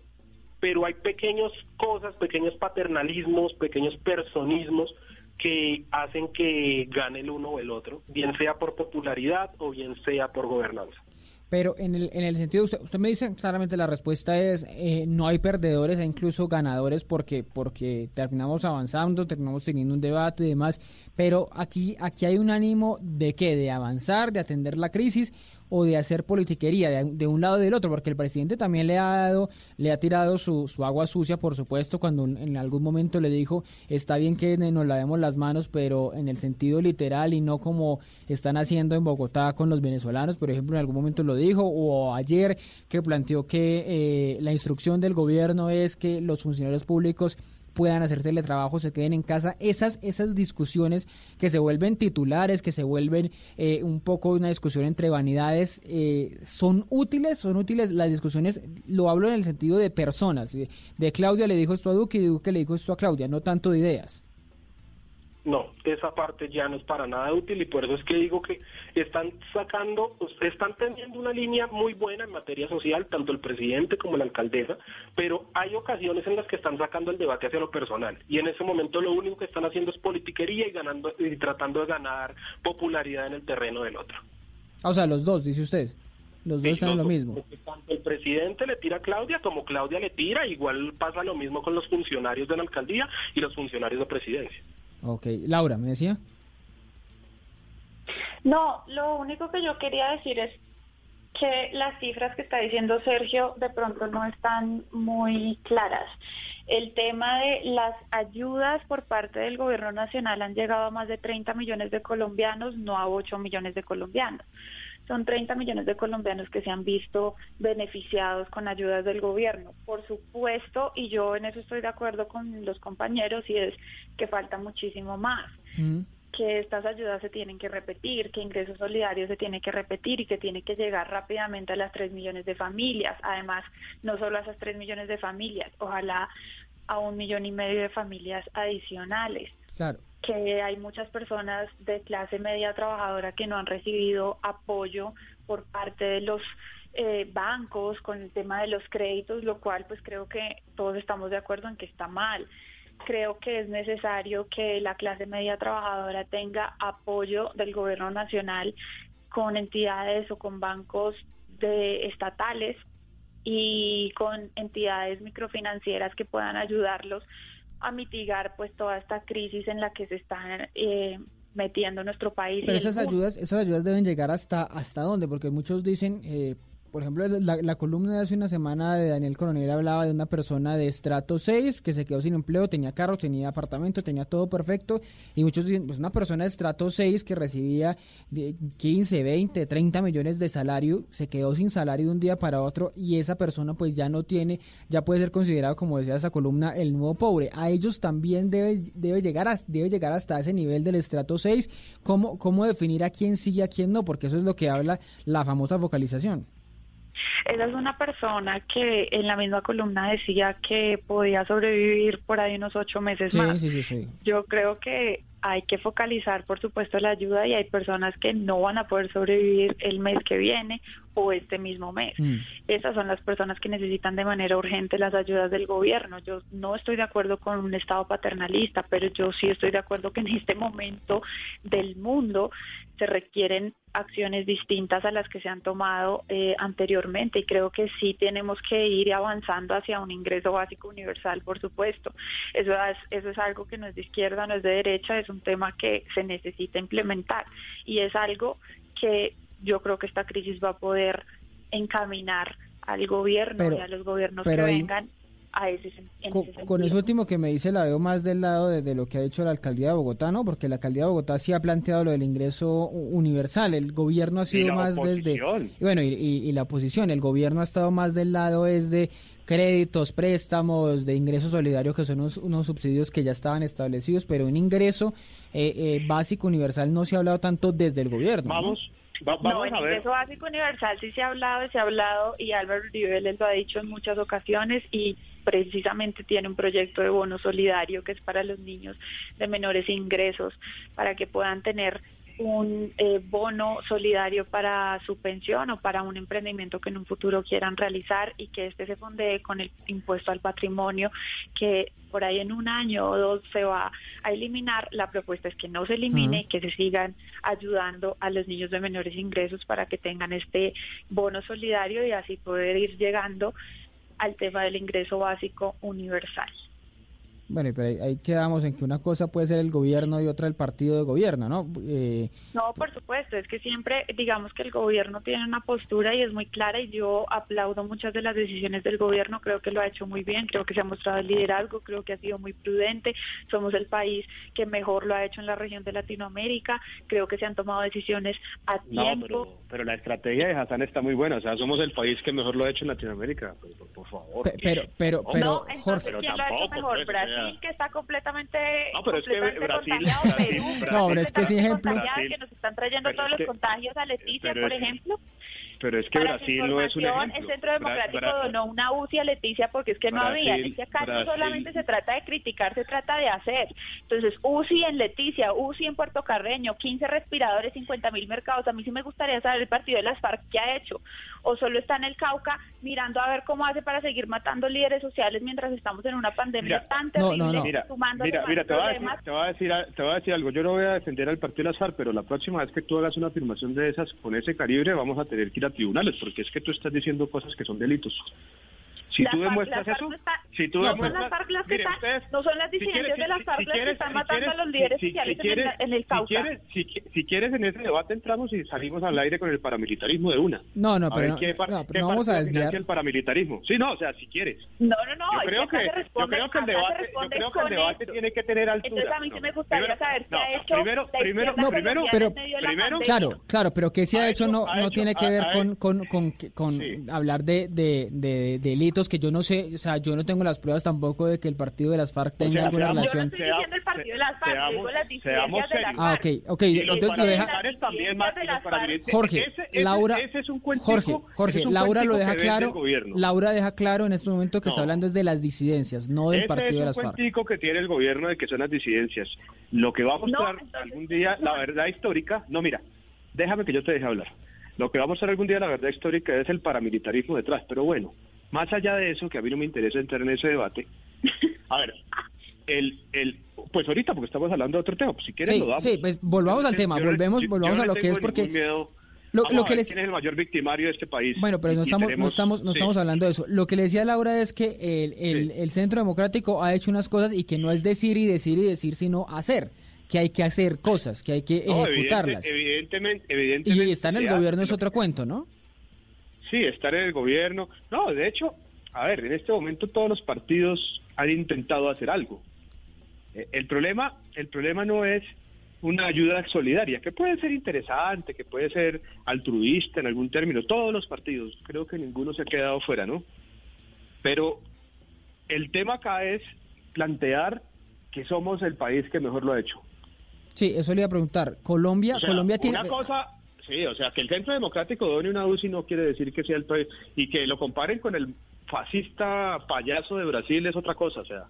pero hay pequeñas cosas, pequeños paternalismos, pequeños personismos que hacen que gane el uno o el otro, bien sea por popularidad o bien sea por gobernanza. Pero en el, en el sentido, usted, usted me dice claramente la respuesta es eh, no hay perdedores e incluso ganadores porque porque terminamos avanzando, terminamos teniendo un debate y demás, pero aquí aquí hay un ánimo de qué, de avanzar, de atender la crisis o de hacer politiquería de, un lado o del otro, porque el presidente también le ha dado, le ha tirado su, su agua sucia, por supuesto, cuando en algún momento le dijo, está bien que nos lavemos las manos, pero en el sentido literal y no como están haciendo en Bogotá con los venezolanos, por ejemplo, en algún momento lo dijo, o ayer que planteó que eh, la instrucción del gobierno es que los funcionarios públicos puedan hacer teletrabajo, se queden en casa, esas, esas discusiones que se vuelven titulares, que se vuelven eh, un poco una discusión entre vanidades, eh, ¿son útiles? ¿Son útiles las discusiones? Lo hablo en el sentido de personas. De Claudia le dijo esto a Duque y Duque le dijo esto a Claudia, no tanto de ideas. No, esa parte ya no es para nada útil y por eso es que digo que están sacando, están teniendo una línea muy buena en materia social, tanto el presidente como la alcaldesa, pero hay ocasiones en las que están sacando el debate hacia lo personal y en ese momento lo único que están haciendo es politiquería y ganando y tratando de ganar popularidad en el terreno del otro. o sea, los dos, dice usted. Los dos están lo mismo. Tanto el presidente le tira a Claudia como Claudia le tira, igual pasa lo mismo con los funcionarios de la alcaldía y los funcionarios de presidencia. Ok, Laura, ¿me decía? No, lo único que yo quería decir es que las cifras que está diciendo Sergio de pronto no están muy claras. El tema de las ayudas por parte del gobierno nacional han llegado a más de 30 millones de colombianos, no a 8 millones de colombianos. Son 30 millones de colombianos que se han visto beneficiados con ayudas del gobierno. Por supuesto, y yo en eso estoy de acuerdo con los compañeros, y es que falta muchísimo más. Mm. que estas ayudas se tienen que repetir, que ingresos solidarios se tiene que repetir y que tiene que llegar rápidamente a las 3 millones de familias. Además, no solo a esas 3 millones de familias, ojalá a un millón y medio de familias adicionales. Claro que hay muchas personas de clase media trabajadora que no han recibido apoyo por parte de los eh, bancos con el tema de los créditos, lo cual pues creo que todos estamos de acuerdo en que está mal. Creo que es necesario que la clase media trabajadora tenga apoyo del gobierno nacional con entidades o con bancos de estatales y con entidades microfinancieras que puedan ayudarlos a mitigar pues toda esta crisis en la que se está eh, metiendo nuestro país. Pero esas ayudas, esas ayudas deben llegar hasta hasta dónde, porque muchos dicen, eh, por ejemplo, la, columna de hace una semana de Daniel Coronel hablaba de una persona de estrato 6 que se quedó sin empleo, tenía carro, tenía apartamento, tenía todo perfecto. Y muchos dicen, pues una persona de estrato 6 que recibía 15, 20, 30 millones de salario, se quedó sin salario de un día para otro y esa persona pues ya no tiene, ya puede ser considerado, como decía esa columna, el nuevo pobre. A ellos también debe, debe, llegar, a, debe llegar hasta ese nivel del estrato 6. ¿Cómo, ¿Cómo definir a quién sí y a quién no? Porque eso es lo que habla la famosa vocalización. Esa es una persona que en la misma columna decía que podía sobrevivir por ahí unos ocho meses más. Yo creo que hay que focalizar, por supuesto, la ayuda y hay personas que no van a poder sobrevivir el mes que viene o este mismo mes. Mm. Esas son las personas que necesitan de manera urgente las ayudas del gobierno. Yo no estoy de acuerdo con un Estado paternalista, pero yo sí estoy de acuerdo que en este momento del mundo se requieren acciones distintas a las que se han tomado eh, anteriormente y creo que sí tenemos que ir avanzando hacia un ingreso básico universal, por supuesto. Eso es, eso es algo que no es de izquierda, no es de derecha, es un tema que se necesita implementar y es algo que yo creo que esta crisis va a poder encaminar al gobierno y a los gobiernos que vengan a ese, con, con, eso último que me dice la veo más del lado de, lo que ha hecho la alcaldía de Bogotá, ¿no? Porque la alcaldía de Bogotá sí ha planteado lo del ingreso universal, el gobierno ha sido más desde bueno y, y, la oposición, el gobierno ha estado más del lado es de créditos, préstamos, de ingreso solidario que son unos, subsidios que ya estaban establecidos, pero un ingreso eh, eh, básico universal no se ha hablado tanto desde el gobierno. Vamos, no, en ingreso básico universal sí se ha hablado, se ha hablado y Álvaro Uribe les lo ha dicho en muchas ocasiones y precisamente tiene un proyecto de bono solidario que es para los niños de menores ingresos, para que puedan tener un eh, bono solidario para su pensión o para un emprendimiento que en un futuro quieran realizar y que este se fondee con el impuesto al patrimonio que por ahí en un año o dos se va a eliminar. La propuesta es que no se elimine y que se sigan ayudando a los niños de menores ingresos para que tengan este bono solidario y así poder ir llegando al tema del ingreso básico universal. Bueno, pero ahí, ahí quedamos en que una cosa puede ser el gobierno y otra el partido de gobierno, ¿no? Eh, No, por supuesto, es que siempre digamos que el gobierno tiene una postura y es muy clara y yo aplaudo muchas de las decisiones del gobierno, creo que lo ha hecho muy bien, creo que se ha mostrado el liderazgo, creo que ha sido muy prudente, somos el país que mejor lo ha hecho en la región de Latinoamérica, creo que se han tomado decisiones a No, tiempo. pero, pero la estrategia de Hassan está muy buena. O sea, somos el país que mejor lo ha hecho en Latinoamérica. Por, por- por favor. Pe- pero, pero, No, pero, no, entonces, Jorge. ¿quién lo ha hecho mejor? pues, o Brasil, que está completamente, No, pero es que completamente Brasil- contagiado, Brasil- Perú, Brasil- No, pero es que ese completamente ejemplo- Brasil- que nos están trayendo todos es los que- contagios a Leticia, por es- ejemplo. Pero es que Para Brasil no es un información, ejemplo. El Centro Democrático Bra- donó una UCI a Leticia porque es que no había. Brasil- Es que acá no solamente se trata de criticar, se trata de hacer. Entonces, UCI en Leticia, UCI en Puerto Carreño, 15 respiradores, 50 mil mercados. A mí sí me gustaría saber el partido de las FARC qué ha hecho. O solo está en el Cauca mirando a ver cómo hace para seguir matando líderes sociales mientras estamos en una pandemia Mira, tan terrible, no, no. Mira, te voy, a decir, problemas. te, voy a decir, a- te voy a decir algo. Yo no voy a defender al partido de las FARC, pero la próxima vez que tú hagas una afirmación de esas con ese calibre, vamos a tener que ir a tribunales, porque es que tú estás diciendo cosas que son delitos. Si Las tú demuestras FARC eso, está- si tú no son demuestras, las FARC las que mire, están, ustedes- no son las si disidencias de las FARC si las que están si matando quieres- a los líderes sociales en quieres- el- en el si Cauca. quieres- si qui- si quieres en ese debate entramos y salimos al aire con el paramilitarismo de una. No, no, a pero no, qué, par- no, pero qué no vamos a desviar. el paramilitarismo. Sí, no, o sea, si quieres. No, no, no. Yo es creo que, yo creo que el debate, yo creo que el debate tiene que tener altura. Entonces a mí sí me gustaría saber qué no, ha hecho primero, la primero, primero, pero- la primero-. Claro, claro, pero que se ha, hecho, no, no tiene que ver con, con, con, con hablar de, de, de que yo no sé, o sea, yo no tengo las pruebas tampoco de que el partido de las FARC tenga sea, alguna seamos- Yo no relación. estoy diciendo el partido de las FARC, seamos- digo las seamos disidencias de las serios. Ah, FARC. ok, ok, Y entonces lo deja... también, más de. Jorge, Ese- ese- Laura, ese es un cuentico- Jorge, Jorge, es un Laura lo deja claro. Laura deja claro en este momento que está No. hablando es de las disidencias, no del Ese partido de es las un FARC. cuentico que tiene el gobierno de que son las disidencias. Lo que va a mostrar entonces- algún día la verdad histórica, no mira, déjame que yo te deje hablar. Lo que va a mostrar algún día la verdad histórica es el paramilitarismo detrás, pero bueno, más allá de eso, que a mí no me interesa entrar en ese debate, a ver, el, el, pues ahorita porque estamos hablando de otro tema, pues si quieres Sí, lo damos. sí, pues volvamos al tema, yo volvemos, yo- yo volvamos no a lo que es porque miedo. lo- lo que les- quién es el mayor victimario de este país. Bueno, pero no estamos, no estamos, no sí. estamos hablando de eso. Lo que le decía Laura es que el, el, el Centro Democrático ha hecho unas cosas y que no es decir y decir y decir, sino hacer. Que hay que hacer cosas, que hay que No, ejecutarlas. evidente- evidentemente, evidentemente. y estar en el gobierno es otro cuento, ¿no? Sí, estar en el gobierno. No, de hecho, a ver, en este momento todos los partidos han intentado hacer algo. Eh, El problema, el problema no es una ayuda solidaria, que puede ser interesante, que puede ser altruista en algún término. Todos los partidos, creo que ninguno se ha quedado fuera, ¿no? Pero el tema acá es plantear que somos el país que mejor lo ha hecho. Sí, eso le iba a preguntar. Colombia, O sea, Colombia tiene... Una cosa, sí, o sea, que el Centro Democrático done una UCI no quiere decir que sea el país. Y que lo comparen con el fascista payaso de Brasil es otra cosa, o sea.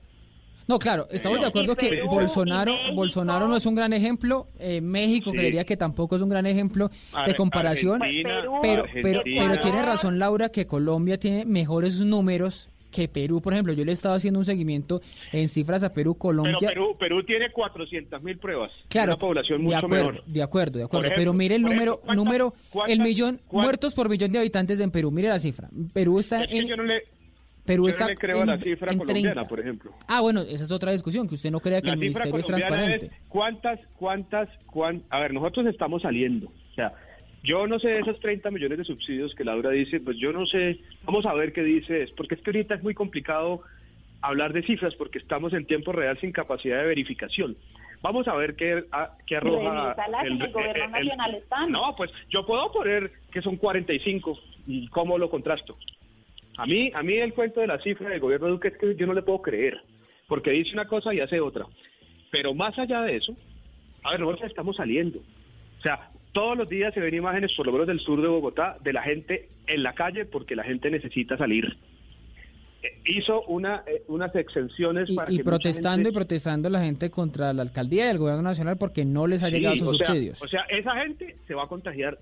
No, claro, estamos de acuerdo que Perú, Bolsonaro. Bolsonaro no es un gran ejemplo, eh, México Sí. creería que tampoco es un gran ejemplo de Ar- comparación, Argentina, pero, Argentina. pero, pero tiene razón Laura que Colombia tiene mejores números que Perú, por ejemplo, yo le he estado haciendo un seguimiento en cifras a Perú, Pero Colombia, Perú, Perú tiene 400 mil pruebas. claro, Una población de mucho acuerdo, menor. de acuerdo, de acuerdo, pero mire el número, ¿cuántas- número, el cuántas- millón, muertos por millón de habitantes en Perú, mire la cifra, Perú está Es que en, yo no le, Perú yo no está le creo a en, la cifra colombiana, 30. por ejemplo. Ah, bueno, esa es otra discusión, que usted no crea que La el ministerio es transparente. es cuántas, cuántas, cuán... A ver, nosotros estamos saliendo. O sea, yo no sé esos 30 millones de subsidios que Laura dice, pues yo no sé, vamos a ver qué dice, es porque es que ahorita es muy complicado hablar de cifras porque estamos en tiempo real sin capacidad de verificación. Vamos a ver qué, a- qué arroja... El gobierno nacional. No, pues yo puedo poner que son 45 y cómo lo contrasto. A mí, a mí el cuento de la cifra del gobierno de Duque es que yo no le puedo creer, porque dice una cosa y hace otra. Pero más allá de eso, a ver, nosotros estamos saliendo. O sea, todos los días se ven imágenes, por lo menos del sur de Bogotá, de la gente en la calle porque la gente necesita salir. Eh, Hizo una, eh, unas exenciones Y, para y que protestando gente- y protestando la gente contra la alcaldía y el gobierno nacional porque no les ha Sí, llegado sus o sea, subsidios. O sea, esa gente se va a contagiar.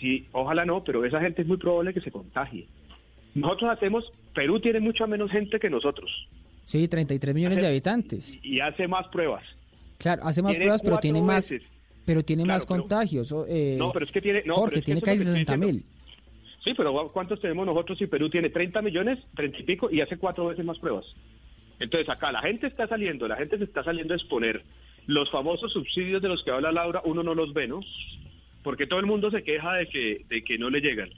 Sí, ojalá no, pero esa gente es muy probable que se contagie. Nosotros hacemos, Perú tiene mucha menos gente que nosotros Sí, 33 millones de habitantes. y hace más pruebas. Claro, hace más Tiene pruebas, pero tiene más, veces. Pero tiene Claro, más pero- contagios. o, eh, No, pero es que tiene, no, Jorge, pero es que tiene casi lo que 60 estoy mil. Sí, pero ¿cuántos tenemos nosotros si Perú tiene 30 millones, 30 y pico, y hace cuatro veces más pruebas? Entonces acá la gente está saliendo, la gente se está saliendo a exponer. Los famosos subsidios de los que habla Laura, uno no los ve, ¿no? Porque todo el mundo se queja de que, de que no le llegan.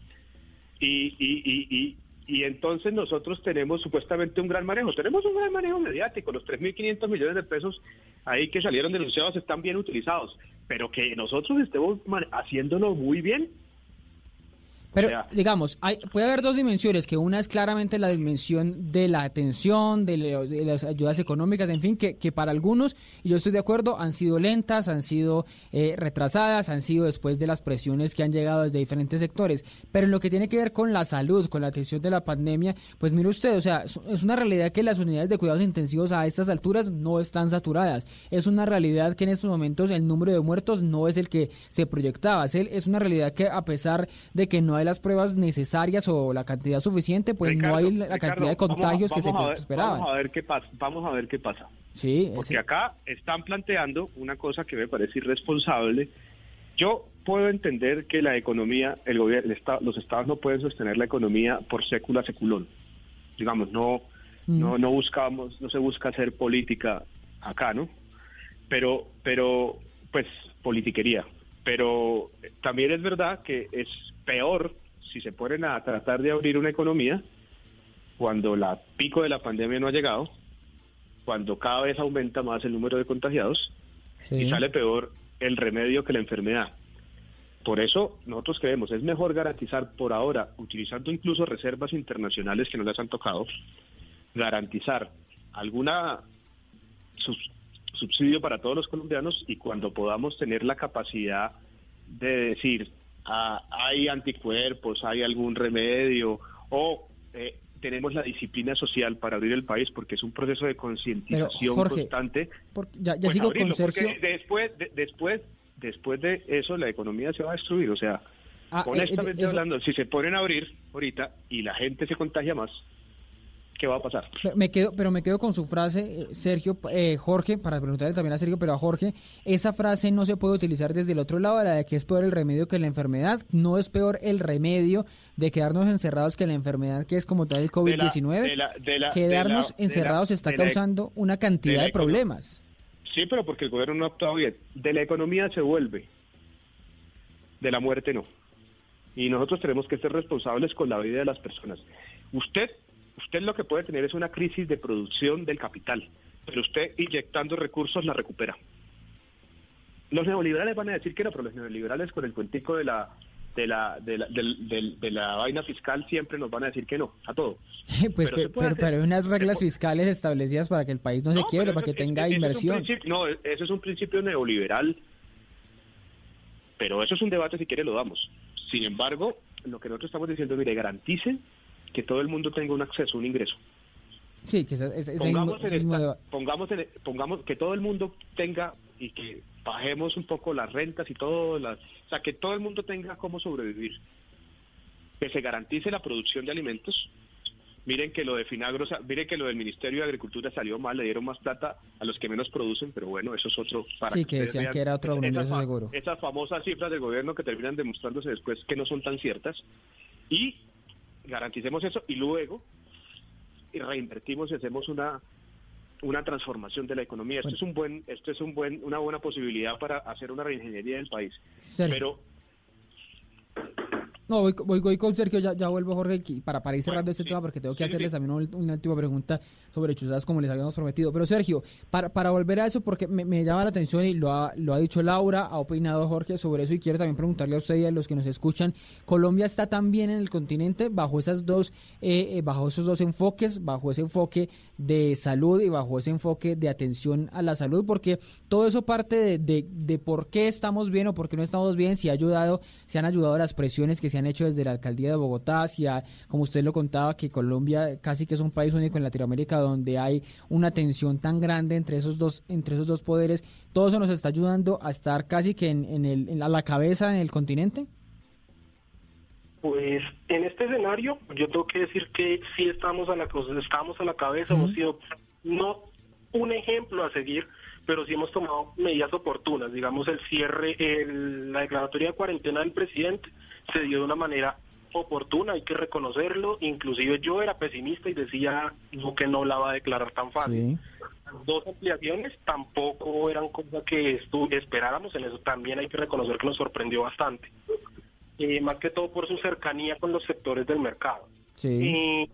Y, y, y, y, y entonces nosotros tenemos supuestamente un gran manejo. Tenemos un gran manejo mediático. Los 3.500 millones de pesos ahí que salieron denunciados están bien utilizados. Pero que nosotros estemos haciéndolo muy bien, pero, digamos, hay, puede haber dos dimensiones, que una es claramente la dimensión de la atención, de, las ayudas económicas, en fin, que, que, para algunos, y yo estoy de acuerdo, han sido lentas, han sido eh, retrasadas, han sido después de las presiones que han llegado desde diferentes sectores. Pero en lo que tiene que ver con la salud, con la atención de la pandemia, pues mire usted, o sea, es una realidad que las unidades de cuidados intensivos a estas alturas no están saturadas. Es una realidad que en estos momentos el número de muertos no es el que se proyectaba. Es una realidad que a pesar de que no hay las pruebas necesarias o la cantidad suficiente, pues no hay la cantidad de contagios que se esperaban. Vamos a ver qué pasa. Vamos a ver qué pasa. Sí, porque acá están planteando una cosa que me parece irresponsable. Yo puedo entender que la economía, el gobierno, los estados no pueden sostener la economía por sécula seculón. Digamos, no, mm. no, no buscamos, no se busca hacer política acá, ¿no? Pero, pero, pues, politiquería pero también es verdad que es peor si se ponen a tratar de abrir una economía cuando la pico de la pandemia no ha llegado, cuando cada vez aumenta más el número de contagiados y sale peor el remedio que la enfermedad. Por eso nosotros creemos es mejor garantizar por ahora, utilizando incluso reservas internacionales que no las han tocado, garantizar alguna subsidio para todos los colombianos y cuando podamos tener la capacidad de decir ah, hay anticuerpos, hay algún remedio o eh, tenemos la disciplina social para abrir el país porque es un proceso de concientización constante. ya, pues sigo con Sergio. Después, después, después de eso la economía se va a destruir. O sea, ah, eh, honestamente hablando, si se ponen a abrir ahorita y la gente se contagia más, qué va a pasar. Me quedo, pero me quedo con su frase, eh, Sergio, eh, Jorge, para preguntarle también a Sergio, pero a Jorge, esa frase no se puede utilizar desde el otro lado, la de que es peor el remedio que la enfermedad. No es peor el remedio de quedarnos encerrados que la enfermedad que es como tal el COVID-19. Quedarnos encerrados está causando una cantidad de, problemas. Sí, pero porque el gobierno no ha actuado bien. De la economía se vuelve, de la muerte no. Y nosotros tenemos que ser responsables con la vida de las personas. Usted usted lo que puede tener es una crisis de producción del capital, pero usted inyectando recursos la recupera. Los neoliberales van a decir que no, pero los neoliberales con el cuentico de la de la, de la, de, la vaina fiscal siempre nos van a decir que no, a todo. pues pero, pero, hay unas reglas fiscales establecidas para que el país no, se quiebre, para que tenga inversión. no, eso es un principio neoliberal, pero eso es un debate si quiere lo damos. Sin embargo, lo que nosotros estamos diciendo, mire, garanticen que todo el mundo tenga un acceso, un ingreso. Sí, que pongamos, pongamos, pongamos que todo el mundo tenga y que bajemos un poco las rentas y todo, las, o sea, que todo el mundo tenga cómo sobrevivir. Que se garantice la producción de alimentos. Miren que lo de Finagro, miren que lo del Ministerio de Agricultura salió mal, le dieron más plata a los que menos producen, pero bueno, eso es otro. Para sí, que, decían que era otro esas, seguro. Esas famosas cifras del gobierno que terminan demostrándose después que no son tan ciertas. Y garanticemos eso y luego reinvertimos y hacemos una una transformación de la economía. Esto es un buen, esto es un buen, una buena posibilidad para hacer una reingeniería del país. Pero no, voy, voy, con Sergio, ya, ya vuelvo Jorge, para, para ir cerrando este tema porque tengo que hacerles también una, última pregunta sobre chuzadas como les habíamos prometido. Pero Sergio, para, para volver a eso, porque me, llama la atención y lo ha, lo ha dicho Laura, ha opinado Jorge sobre eso y quiero también preguntarle a usted y a los que nos escuchan, ¿Colombia está también en el continente bajo, esas dos, eh, eh, bajo esos dos enfoques, bajo ese enfoque de salud y bajo ese enfoque de atención a la salud? Porque todo eso parte de, de, de por qué estamos bien o por qué no estamos bien, si ha ayudado, si han ayudado las presiones que se han hecho desde la alcaldía de Bogotá hacia, como usted lo contaba, que Colombia casi que es un país único en Latinoamérica donde hay una tensión tan grande entre esos dos, entre esos dos poderes. ¿Todo eso nos está ayudando a estar casi que en, el, en la cabeza en el continente? Pues en este escenario yo tengo que decir que sí estamos a la estamos a la cabeza, hemos sido no un ejemplo a seguir, pero sí hemos tomado medidas oportunas, digamos el cierre, el, la declaratoria de cuarentena del presidente se dio de una manera oportuna, hay que reconocerlo. Inclusive yo era pesimista y decía no, que no la va a declarar tan fácil. Dos ampliaciones tampoco eran cosas que esperáramos, en eso también hay que reconocer que nos sorprendió bastante. Eh, más que todo por su cercanía con los sectores del mercado. Sí.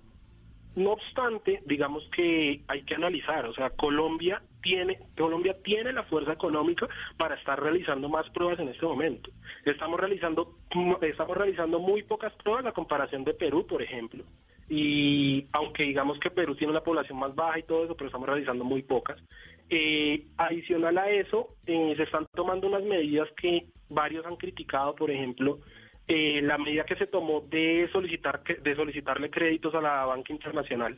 no obstante, digamos que hay que analizar, o sea, Colombia tiene, Colombia tiene la fuerza económica para estar realizando más pruebas en este momento. Estamos realizando, estamos realizando muy pocas pruebas a comparación de Perú, por ejemplo. Y aunque digamos que Perú tiene una población más baja y todo eso, pero estamos realizando muy pocas. Eh, adicional a eso, eh, se están tomando unas medidas que varios han criticado, por ejemplo, eh, la medida que se tomó de solicitar de solicitarle créditos a la banca internacional.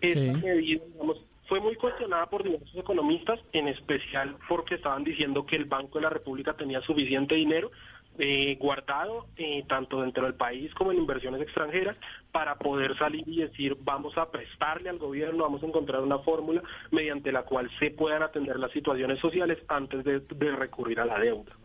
Medida, digamos, fue muy cuestionada por diversos economistas, en especial porque estaban diciendo que el Banco de la República tenía suficiente dinero eh, guardado eh, tanto dentro del país como en inversiones extranjeras para poder salir y decir vamos a prestarle al gobierno, vamos a encontrar una fórmula mediante la cual se puedan atender las situaciones sociales antes de, recurrir a la deuda.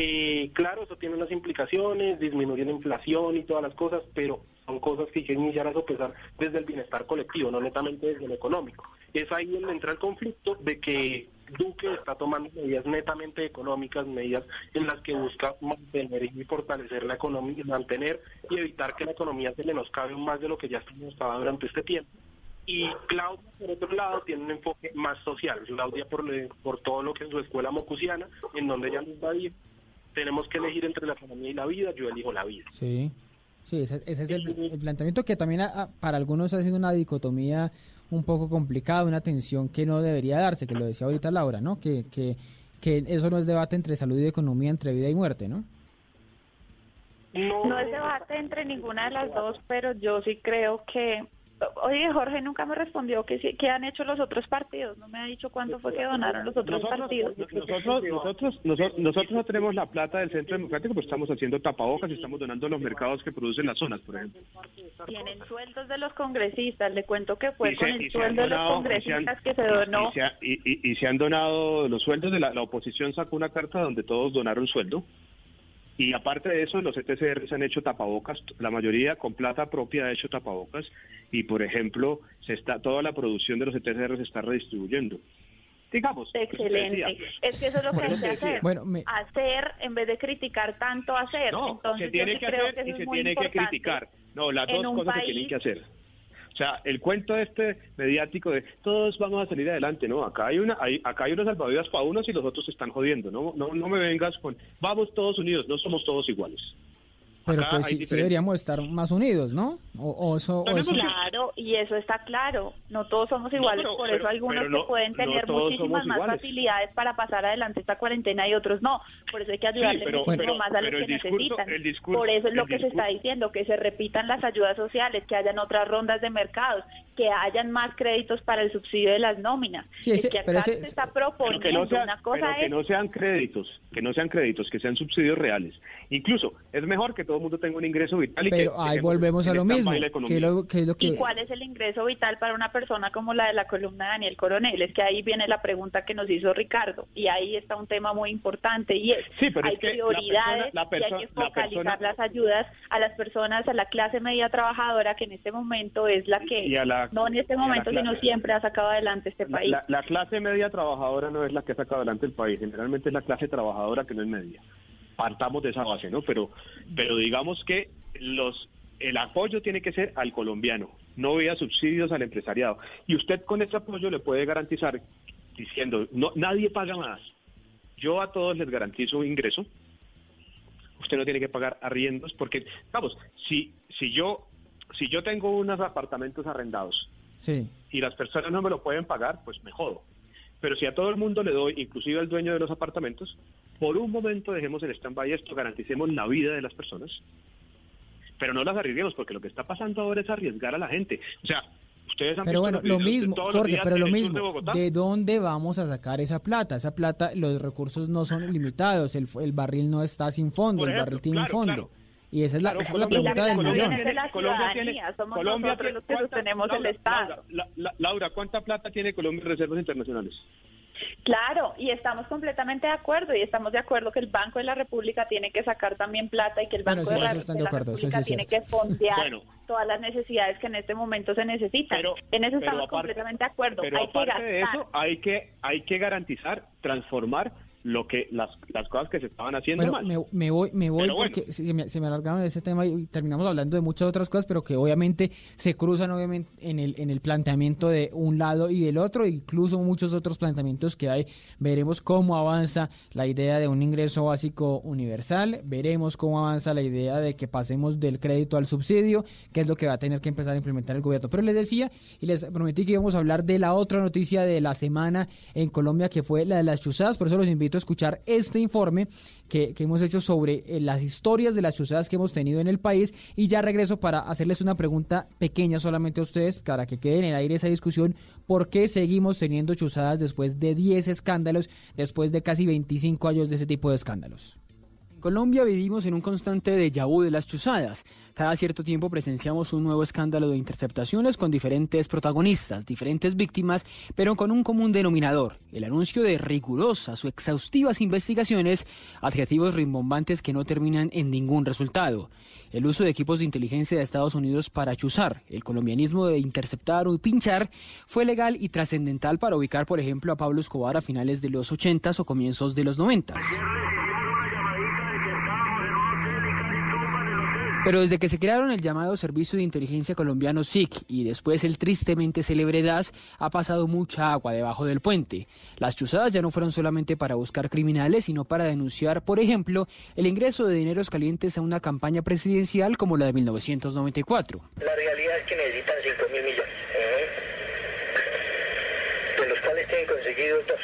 Eh, claro, eso tiene unas implicaciones, disminuye la inflación y todas las cosas, pero son cosas que hay que iniciar a sopesar desde el bienestar colectivo, no netamente desde lo económico. Es ahí donde entra el conflicto de que Duque está tomando medidas netamente económicas, medidas en las que busca mantener y fortalecer la economía, mantener y evitar que la economía se le nos cabe más de lo que ya estaba durante este tiempo. Y Claudia, por otro lado, tiene un enfoque más social. Claudia, por, por todo lo que es su escuela mocusiana, en donde ella nos va a ir, tenemos que elegir entre la economía y la vida, yo elijo la vida. Sí. Sí, ese, es el, planteamiento que también para algunos ha sido una dicotomía un poco complicada, una tensión que no debería darse, que lo decía ahorita Laura, ¿no? Que, que, que eso no es debate entre salud y economía, entre vida y muerte, ¿no? No es debate entre ninguna de las dos, pero yo sí creo que Oye, Jorge nunca me respondió qué, qué han hecho los otros partidos. No me ha dicho cuánto fue que donaron los otros partidos. Nosotros, nosotros, nosotros, no tenemos la plata del Centro Democrático, pero estamos haciendo tapabocas y estamos donando los mercados que producen las zonas, por ejemplo. Tienen sueldos de los congresistas. Le cuento que fue con el sueldo de los congresistas que se donó. Y se, han donado los sueldos de la, la oposición sacó una carta donde todos donaron sueldo. Y aparte de eso, los ETCR se han hecho tapabocas, la mayoría con plata propia ha hecho tapabocas y, por ejemplo, se está toda la producción de los ETCR se está redistribuyendo. Digamos. Excelente. Es que eso es lo que hay que hacer. Hacer en vez de criticar tanto hacer. No, Entonces, se tiene que hacer y se tiene que criticar. No, las dos cosas se tienen que hacer. O sea, el cuento este mediático de todos vamos a salir adelante, ¿no? Acá hay una, hay, acá hay unas salvavidas para unos y los otros se están jodiendo, ¿no? No, no me vengas con vamos todos unidos, no somos todos iguales. Pero pues sí, deberíamos estar más unidos, ¿no? O, eso, Claro, y eso está claro. No todos somos iguales, por eso algunos que pueden tener muchísimas más facilidades para pasar adelante esta cuarentena y otros no. Por eso hay que ayudarle muchísimo más a los que necesitan. por eso es lo que se está diciendo, que se repitan las ayudas sociales, que hayan otras rondas de mercados, que hayan más créditos para el subsidio de las nóminas. Sí, es que acá se está proponiendo una cosa que no sean créditos, que no sean créditos, que sean subsidios reales. Incluso es mejor que todo el mundo tenga un ingreso vital. Y Pero ahí volvemos a lo mismo. ¿Y cuál es el ingreso vital para una persona como la de la columna de Daniel Coronel? Es que ahí viene la pregunta que nos hizo Ricardo. Y ahí está un tema muy importante y es, hay prioridades y hay que focalizar las ayudas a las personas, a la clase media trabajadora que en este momento es la que, no en este momento, sino siempre ha sacado adelante este país. la clase media trabajadora no es la que ha sacado adelante el país, generalmente es la clase trabajadora que no es media partamos de esa base, ¿no? Pero, pero digamos que los el apoyo tiene que ser al colombiano, no vía subsidios al empresariado. Y usted con ese apoyo le puede garantizar diciendo, no, nadie paga más. Yo a todos les garantizo un ingreso. Usted no tiene que pagar arriendos porque, vamos, si, si yo si yo tengo unos apartamentos arrendados sí. y las personas no me lo pueden pagar, pues me jodo. Pero si a todo el mundo le doy, inclusive al dueño de los apartamentos, por un momento dejemos el stand-by esto, garanticemos la vida de las personas, pero no las arriesguemos, porque lo que está pasando ahora es arriesgar a la gente. O sea, ustedes han Pero bueno, lo mismo, Jorge, pero lo mismo, de, dónde vamos a sacar esa plata? Esa plata, los recursos no son limitados, el, el barril no está sin fondo, el barril tiene un fondo. Y esa es la, Claro, esa es la Colombia- pregunta del Colombia millón. tiene- la Colombia ciudadanía, tiene, somos Colombia nosotros tiene- los que ¿cuánta- sostenemos el Laura, Estado. Laura, la- la- Laura, ¿cuánta plata tiene Colombia en reservas internacionales? Claro, y estamos completamente de acuerdo y estamos de acuerdo que el Banco de la República tiene que sacar también plata y que el Bueno, Banco sí, de, la, eso están de de la acuerdo, eso sí República tiene cierto. que fondear Bueno. todas las necesidades que en este momento se necesitan. Pero- en eso estamos aparte- completamente de acuerdo. Pero Hay que aparte de eso, hay que, hay que garantizar, transformar lo que las, las cosas que se estaban haciendo Bueno, mal. me, me voy, me voy Pero bueno. porque se me, se me alargaron de ese tema y terminamos hablando de muchas otras cosas, pero que obviamente se cruzan obviamente en el, en el planteamiento de un lado y del otro, incluso muchos otros planteamientos que hay. Veremos cómo avanza la idea de un ingreso básico universal, veremos cómo avanza la idea de que pasemos del crédito al subsidio, que es lo que va a tener que empezar a implementar el gobierno. Pero les decía y les prometí que íbamos a hablar de la otra noticia de la semana en Colombia, que fue la de las chuzadas, por eso los invito escuchar este informe que, hemos hecho sobre eh, las historias de las chuzadas que hemos tenido en el país y ya regreso para hacerles una pregunta pequeña solamente a ustedes para que quede en el aire esa discusión, ¿por qué seguimos teniendo chuzadas después de 10 escándalos, después de casi 25 años de ese tipo de escándalos? Colombia vivimos en un constante déjà vu de las chuzadas. Cada cierto tiempo presenciamos un nuevo escándalo de interceptaciones con diferentes protagonistas, diferentes víctimas, pero con un común denominador, el anuncio de rigurosas o exhaustivas investigaciones, adjetivos rimbombantes que no terminan en ningún resultado. El uso de equipos de inteligencia de Estados Unidos para chuzar, el colombianismo de interceptar o pinchar, fue legal y trascendental para ubicar, por ejemplo, a Pablo Escobar a finales de los 80s o comienzos de los 90s. Pero desde que se crearon el llamado Servicio de Inteligencia Colombiano SIC y después el tristemente célebre DAS, ha pasado mucha agua debajo del puente. Las chuzadas ya no fueron solamente para buscar criminales, sino para denunciar, por ejemplo, el ingreso de dineros calientes a una campaña presidencial como la de 1994. La realidad es que necesitan 5 mil millones, de los cuales tienen conseguido dos.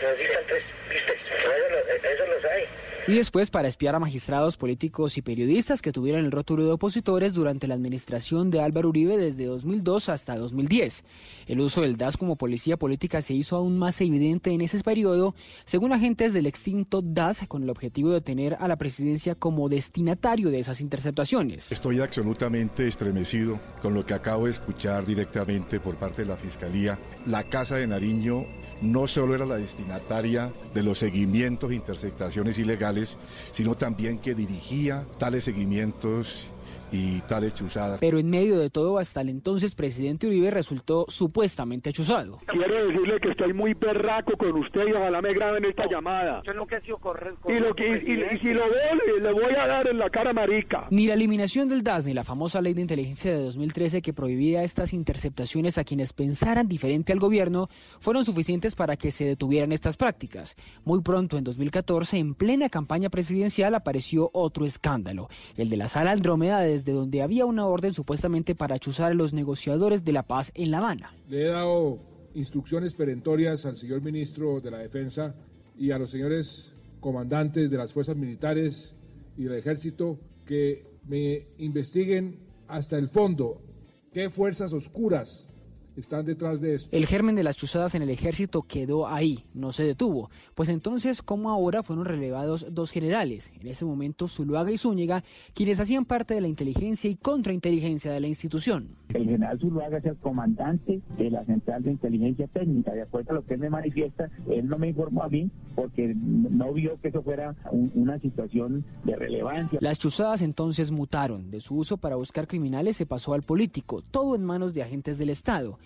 Necesitan tres, ¿viste? Eso, lo- eso los hay. Y después para espiar a magistrados, políticos y periodistas que tuvieran el rótulo de opositores durante la administración de Álvaro Uribe desde 2002 hasta 2010. El uso del DAS como policía política se hizo aún más evidente en ese periodo, según agentes del extinto DAS, con el objetivo de tener a la presidencia como destinatario de esas interceptaciones. Estoy absolutamente estremecido con lo que acabo de escuchar directamente por parte de la Fiscalía. La Casa de Nariño no solo era la destinataria de los seguimientos e interceptaciones ilegales, sino también que dirigía tales seguimientos y tales chuzadas. Pero en medio de todo, hasta el entonces presidente Uribe resultó supuestamente chuzado. Quiero decirle que estoy muy berraco con usted y ojalá me graben esta llamada. Eso es lo que ha sido correcto. Y, lo que, y, y- y si lo veo, le, voy a dar en la cara marica. Ni la eliminación del DAS ni la famosa ley de inteligencia de 2013 que prohibía estas interceptaciones a quienes pensaran diferente al gobierno fueron suficientes para que se detuvieran estas prácticas. Muy pronto, en 2014, en plena campaña presidencial, apareció otro escándalo, el de la sala Andrómeda, desde donde había una orden supuestamente para chuzar a los negociadores de la paz en La Habana. Le he dado instrucciones perentorias al señor ministro de la Defensa y a los señores comandantes de las fuerzas militares y del ejército que me investiguen hasta el fondo qué fuerzas oscuras están detrás de esto. El germen de las chuzadas en el ejército quedó ahí, no se detuvo. Pues entonces, ¿cómo ahora fueron relevados dos generales? En ese momento, Zuluaga y Zúñiga, quienes hacían parte de la inteligencia y contrainteligencia de la institución. El general Zuluaga es el comandante de la Central de Inteligencia Técnica. De acuerdo a lo que él me manifiesta, él no me informó a mí porque no vio que eso fuera un- una situación de relevancia. Las chuzadas entonces mutaron. De su uso para buscar criminales se pasó al político, todo en manos de agentes del Estado.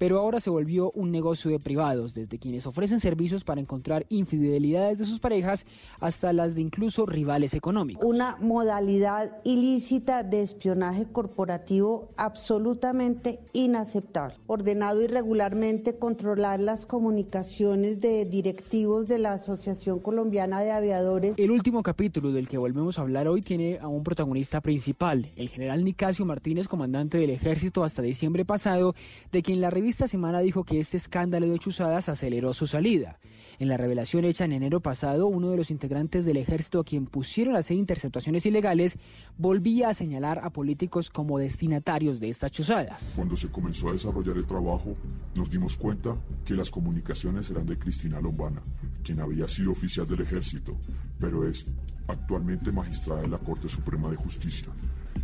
Pero ahora se volvió un negocio de privados, desde quienes ofrecen servicios para encontrar infidelidades de sus parejas hasta las de incluso rivales económicos. Una modalidad ilícita de espionaje corporativo absolutamente inaceptable. Ordenado irregularmente controlar las comunicaciones de directivos de la Asociación Colombiana de Aviadores. El último capítulo del que volvemos a hablar hoy tiene a un protagonista principal, el general Nicasio Martínez, comandante del ejército hasta diciembre pasado, de quien la revista Semana dijo que este escándalo de chuzadas aceleró su salida. En la revelación hecha en enero pasado, uno de los integrantes del ejército a quien pusieron a hacer interceptaciones ilegales volvía a señalar a políticos como destinatarios de estas chuzadas. Cuando se comenzó a desarrollar el trabajo, nos dimos cuenta que las comunicaciones eran de Cristina Lombana, quien había sido oficial del ejército, pero es actualmente magistrada de la Corte Suprema de Justicia.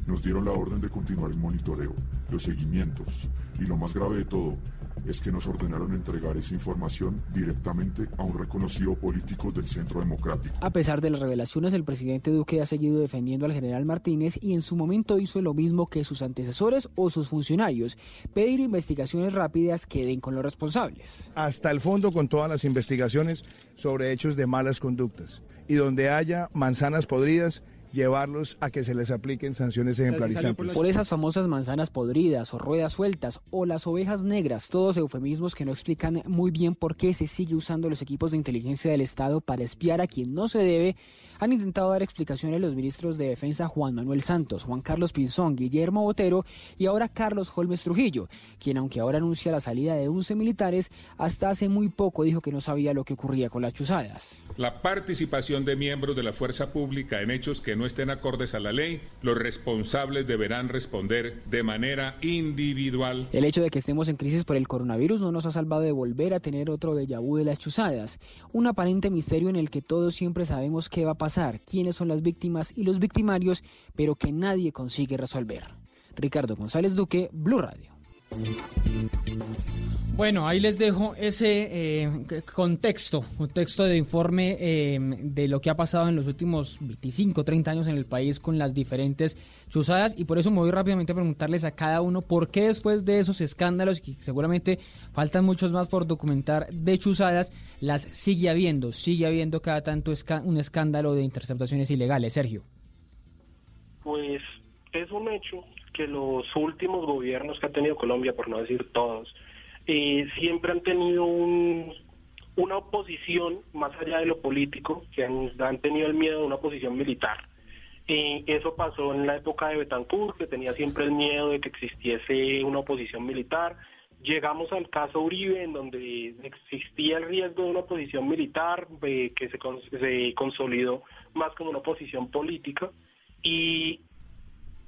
Nos dieron la orden de continuar el monitoreo, los seguimientos y lo más grave de todo es que nos ordenaron entregar esa información directamente a un reconocido político del Centro Democrático. A pesar de las revelaciones, el presidente Duque ha seguido defendiendo al general Martínez y en su momento hizo lo mismo que sus antecesores o sus funcionarios, pedir investigaciones rápidas que den con los responsables. Hasta el fondo con todas las investigaciones sobre hechos de malas conductas y donde haya manzanas podridas llevarlos a que se les apliquen sanciones ejemplarizantes. Por esas famosas manzanas podridas o ruedas sueltas o las ovejas negras, todos eufemismos que no explican muy bien por qué se sigue usando los equipos de inteligencia del Estado para espiar a quien no se debe han intentado dar explicaciones los ministros de Defensa Juan Manuel Santos, Juan Carlos Pinzón, Guillermo Botero y ahora Carlos Holmes Trujillo, quien aunque ahora anuncia la salida de 11 militares, hasta hace muy poco dijo que no sabía lo que ocurría con las chuzadas. La participación de miembros de la fuerza pública en hechos que no estén acordes a la ley, los responsables deberán responder de manera individual. El hecho de que estemos en crisis por el coronavirus no nos ha salvado de volver a tener otro déjà vu de las chuzadas, un aparente misterio en el que todos siempre sabemos qué va a pasar quiénes son las víctimas y los victimarios, pero que nadie consigue resolver. Ricardo González Duque, Blue Radio. Bueno, ahí les dejo ese eh, contexto, contexto de informe eh, de lo que ha pasado en los últimos 25, 30 años en el país con las diferentes chuzadas y por eso me voy rápidamente a preguntarles a cada uno por qué después de esos escándalos, y seguramente faltan muchos más por documentar de chuzadas, las sigue habiendo, sigue habiendo cada tanto un escándalo de interceptaciones ilegales. Sergio. Pues es un hecho que los últimos gobiernos que ha tenido Colombia, por no decir todos, eh, siempre han tenido una oposición más allá de lo político, que han, tenido el miedo de una oposición militar. Eh, eso pasó en la época de Betancourt, que tenía siempre el miedo de que existiese una oposición militar. Llegamos al caso Uribe, en donde existía el riesgo de una oposición militar, eh, que se, se consolidó más como una oposición política. Y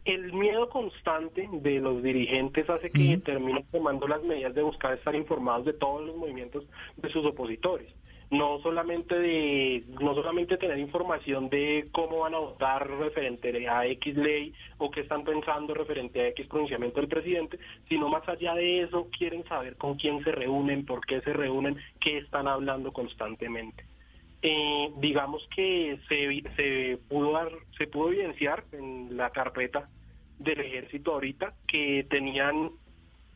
el miedo constante de los dirigentes hace que terminen tomando las medidas de buscar estar informados de todos los movimientos de sus opositores. No solamente de, no solamente tener información de cómo van a votar referente a X ley o qué están pensando referente a X pronunciamiento del presidente, sino más allá de eso quieren saber con quién se reúnen, por qué se reúnen, qué están hablando constantemente. Eh, digamos que se, se, pudo se pudo evidenciar en la carpeta del ejército ahorita que tenían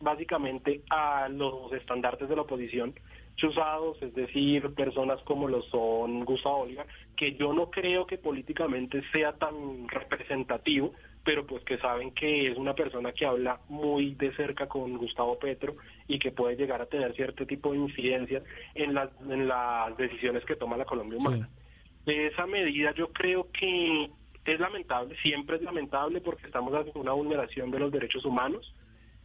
básicamente a los estandartes de la oposición chuzados, es decir, personas como lo son Gustavo Bolívar, que yo no creo que políticamente sea tan representativo, pero pues que saben que es una persona que habla muy de cerca con Gustavo Petro y que puede llegar a tener cierto tipo de incidencia en las, en las decisiones que toma la Colombia humana. De esa medida yo creo que es lamentable, siempre es lamentable porque estamos ante una vulneración de los derechos humanos.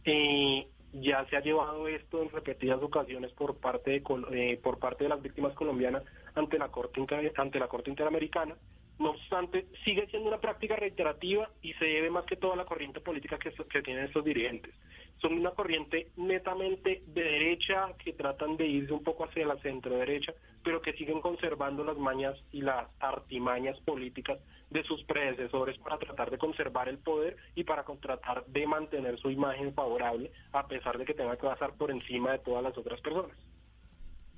Eh, ya se ha llevado esto en repetidas ocasiones por parte de, eh, por parte de las víctimas colombianas ante la corte ante la corte interamericana no obstante, sigue siendo una práctica reiterativa y se debe más que todo a la corriente política que, tienen estos dirigentes. Son una corriente netamente de derecha que tratan de irse un poco hacia la centro derecha, pero que siguen conservando las mañas y las artimañas políticas de sus predecesores para tratar de conservar el poder y para tratar de mantener su imagen favorable a pesar de que tenga que pasar por encima de todas las otras personas.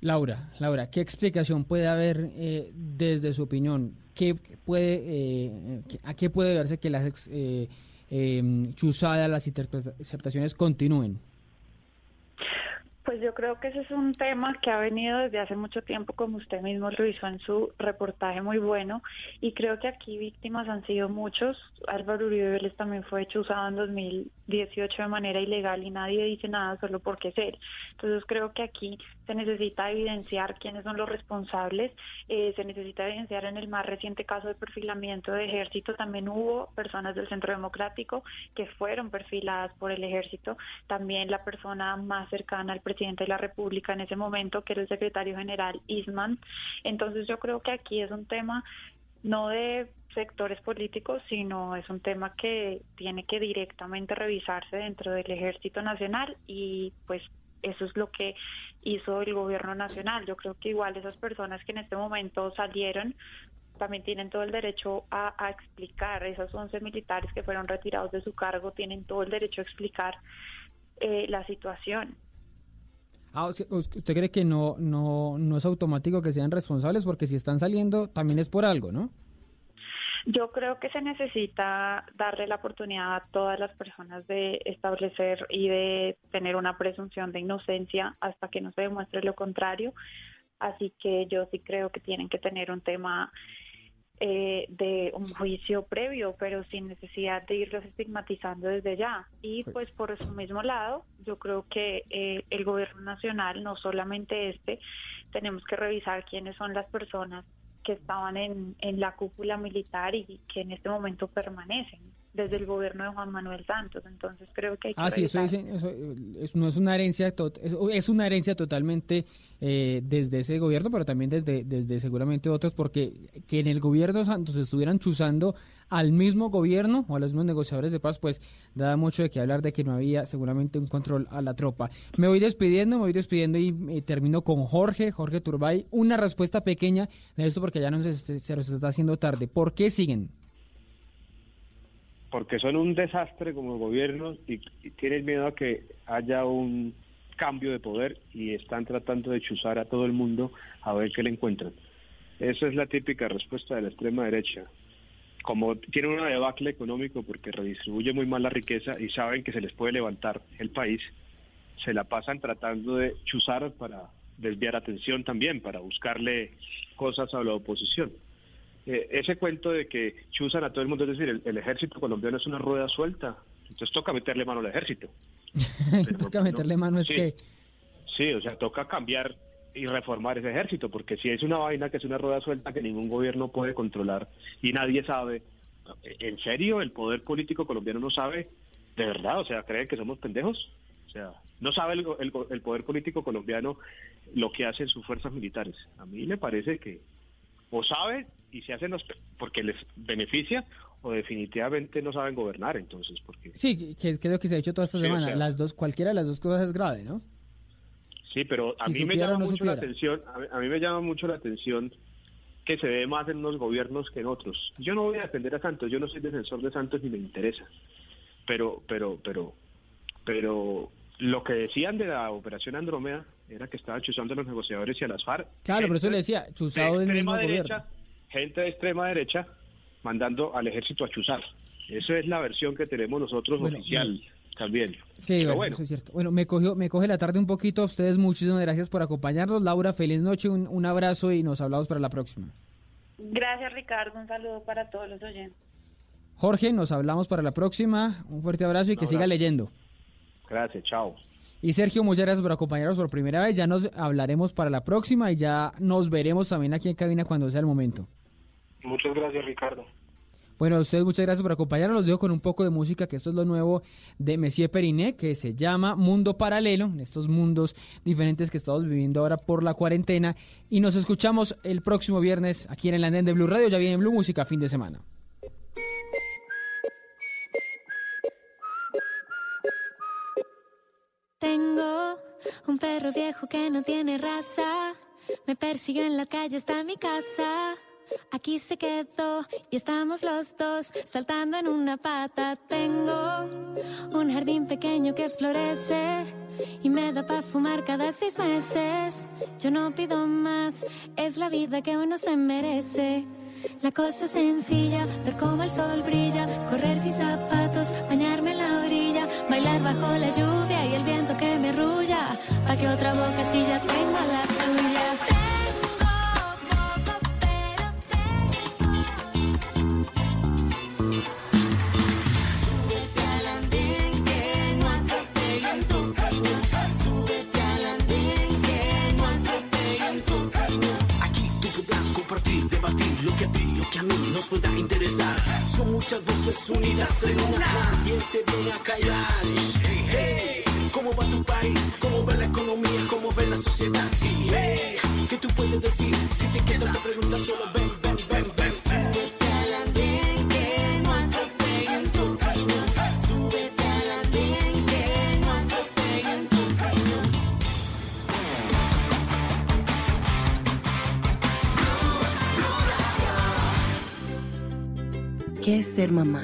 Laura, Laura, ¿qué explicación puede haber eh, desde su opinión? ¿Qué puede, eh, ¿A qué puede verse que las eh, em, chuzadas, las interpretaciones continúen? Pues yo creo que ese es un tema que ha venido desde hace mucho tiempo, como usted mismo lo hizo en su reportaje muy bueno, y creo que aquí víctimas han sido muchos. Álvaro Uribe Vélez también fue chuzado en 2018 de manera ilegal y nadie dice nada solo porque ser. Entonces creo que aquí se necesita evidenciar quiénes son los responsables, eh, se necesita evidenciar en el más reciente caso de perfilamiento de ejército, también hubo personas del Centro Democrático que fueron perfiladas por el ejército, también la persona más cercana al presidente de la República en ese momento, que era el secretario general Isman. Entonces yo creo que aquí es un tema no de sectores políticos, sino es un tema que tiene que directamente revisarse dentro del Ejército Nacional y pues eso es lo que hizo el gobierno nacional. Yo creo que igual esas personas que en este momento salieron también tienen todo el derecho a, explicar, esos 11 militares que fueron retirados de su cargo tienen todo el derecho a explicar eh, la situación. Ah, ¿Usted cree que no, no, no es automático que sean responsables? Porque si están saliendo, también es por algo, ¿no? Yo creo que se necesita darle la oportunidad a todas las personas de establecer y de tener una presunción de inocencia hasta que no se demuestre lo contrario. Así que yo sí creo que tienen que tener un tema eh, de un juicio previo, pero sin necesidad de irlos estigmatizando desde ya. Y pues por su mismo lado, yo creo que eh, el gobierno nacional, no solamente este, tenemos que revisar quiénes son las personas que estaban en, en la cúpula militar y que en este momento permanecen desde el gobierno de Juan Manuel Santos. Entonces creo que hay que Ah, sí, eso, revisar. dicen, eso, eh, no es una herencia, tot- es, es una herencia totalmente eh, desde ese gobierno, pero también desde, desde seguramente otros, porque que en el gobierno Santos estuvieran chuzando al mismo gobierno o a los mismos negociadores de paz, pues da mucho de qué hablar de que no había seguramente un control a la tropa. Me voy despidiendo, me voy despidiendo y eh, termino con Jorge, Jorge Turbay. Una respuesta pequeña de esto porque ya no se, se, se nos está haciendo tarde. ¿Por qué siguen? Porque son un desastre como gobierno y, tienen miedo a que haya un cambio de poder y están tratando de chuzar a todo el mundo a ver qué le encuentran. Esa es la típica respuesta de la extrema derecha. Como tienen una debacle económico porque redistribuye muy mal la riqueza y saben que se les puede levantar el país, se la pasan tratando de chuzar para desviar atención también, para buscarle cosas a la oposición. Eh, ese cuento de que chuzan a todo el mundo, es decir, el, el ejército colombiano es una rueda suelta, entonces toca meterle mano al ejército. Toca meterle mano, es sí. que... Sí, o sea, toca cambiar y reformar ese ejército, porque si es una vaina que es una rueda suelta que ningún gobierno puede controlar y nadie sabe, ¿en serio el poder político colombiano no sabe? ¿De verdad? O sea, ¿creen que somos pendejos? O sea, no sabe el, el el poder político colombiano lo que hacen sus fuerzas militares. A mí me parece que o sabe y se hacen los porque les beneficia o definitivamente no saben gobernar entonces porque Sí, que, que creo que se ha hecho toda esta Sí, o semana. sea- las dos, cualquiera de las dos cosas es grave, ¿no? Sí, pero a Si mí me supiera llama no mucho la atención, a mí, a mí me llama mucho la atención que se ve más en unos gobiernos que en otros. Yo no voy a defender a Santos, yo no soy defensor de Santos ni me interesa. Pero, pero, pero, pero lo que decían de la operación Andrómeda era que estaban chuzando a los negociadores y a las FARC. Claro, por eso le decía, de chuzado del mismo extrema gobierno. Gente de extrema derecha mandando al ejército a chuzar. Esa es la versión que tenemos nosotros Bueno, oficial también. Sí, Pero bueno, bueno. eso es cierto. Bueno, me cogió, me coge la tarde un poquito. A ustedes muchísimas gracias por acompañarnos. Laura, feliz noche, un, un abrazo y nos hablamos para la próxima. Gracias Ricardo, un saludo para todos los oyentes. Jorge, nos hablamos para la próxima. Un fuerte abrazo y que siga leyendo. Gracias, chao. Y Sergio, muchas gracias por acompañarnos por primera vez. Ya nos hablaremos para la próxima y ya nos veremos también aquí en cabina cuando sea el momento. Muchas gracias, Ricardo. Bueno, a ustedes muchas gracias por acompañarnos. Los dejo con un poco de música, que esto es lo nuevo de Messier Periné, que se llama Mundo Paralelo, en estos mundos diferentes que estamos viviendo ahora por la cuarentena. Y nos escuchamos el próximo viernes aquí en el andén de Blue Radio. Ya viene Blue Música, fin de semana. Tengo un perro viejo que no tiene raza. Me persiguió en la calle hasta mi casa. Aquí se quedó y estamos los dos saltando en una pata. Tengo un jardín pequeño que florece y me da para fumar cada seis meses. Yo no pido más, es la vida que uno se merece. La cosa es sencilla, ver cómo el sol brilla, correr sin zapatos, bañarme en la orilla, bailar bajo la lluvia y el viento que me arrulla, pa' que otra boca sí ya tenga la tuya. Debatir lo que a ti, lo que a mí nos pueda interesar. Son muchas voces unidas en una. Nadie te viene a callar. Hey, ¿cómo va tu país? ¿Cómo va la economía? ¿Cómo va la sociedad? Hey, ¿qué tú puedes decir? Si te quedas te preguntas solo ser mamá?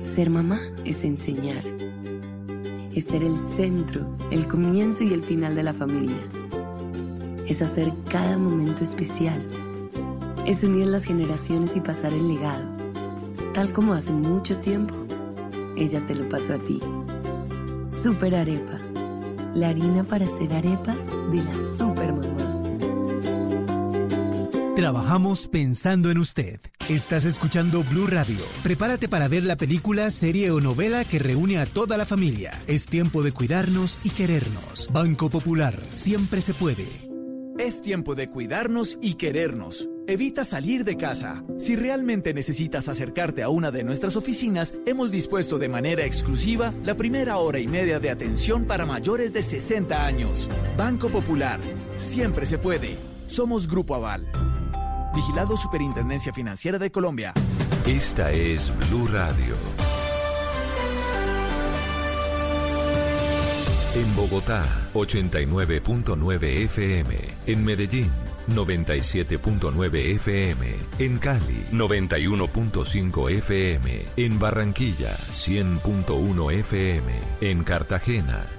Ser mamá es enseñar. Es ser el centro, el comienzo y el final de la familia. Es hacer cada momento especial. Es unir las generaciones y pasar el legado. Tal como hace mucho tiempo, ella te lo pasó a ti. Super Arepa. La harina para hacer arepas de las super mamás. Trabajamos pensando en usted. Estás escuchando Blue Radio. Prepárate para ver la película, serie o novela que reúne a toda la familia. Es tiempo de cuidarnos y querernos. Banco Popular. Siempre se puede. Es tiempo de cuidarnos y querernos. Evita salir de casa. Si realmente necesitas acercarte a una de nuestras oficinas, hemos dispuesto de manera exclusiva la primera hora y media de atención para mayores de 60 años. Banco Popular. Siempre se puede. Somos Grupo Aval. Vigilado Superintendencia Financiera de Colombia. Esta es Blue Radio. En Bogotá, 89.9 FM. En Medellín, 97.9 FM. En Cali, 91.5 FM. En Barranquilla, 100.1 FM. En Cartagena,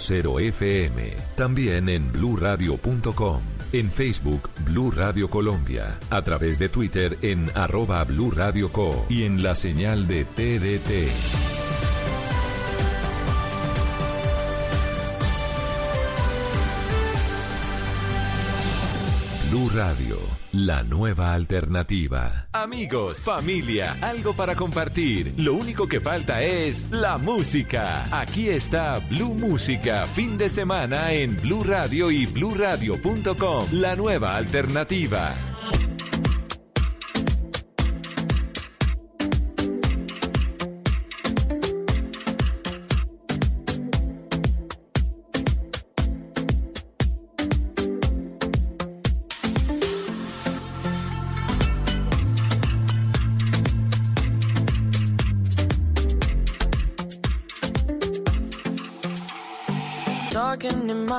96.0 FM. También en bluradio.com. En Facebook, Blue Radio Colombia. A través de Twitter en arroba Blue Radio Co. Y en la señal de TDT. Blue Radio, la nueva alternativa. Amigos, familia, algo para compartir. Lo único que falta es la música. Aquí está Blue Música, fin de semana en Blue Radio y bluradio.com, la nueva alternativa.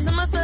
to myself.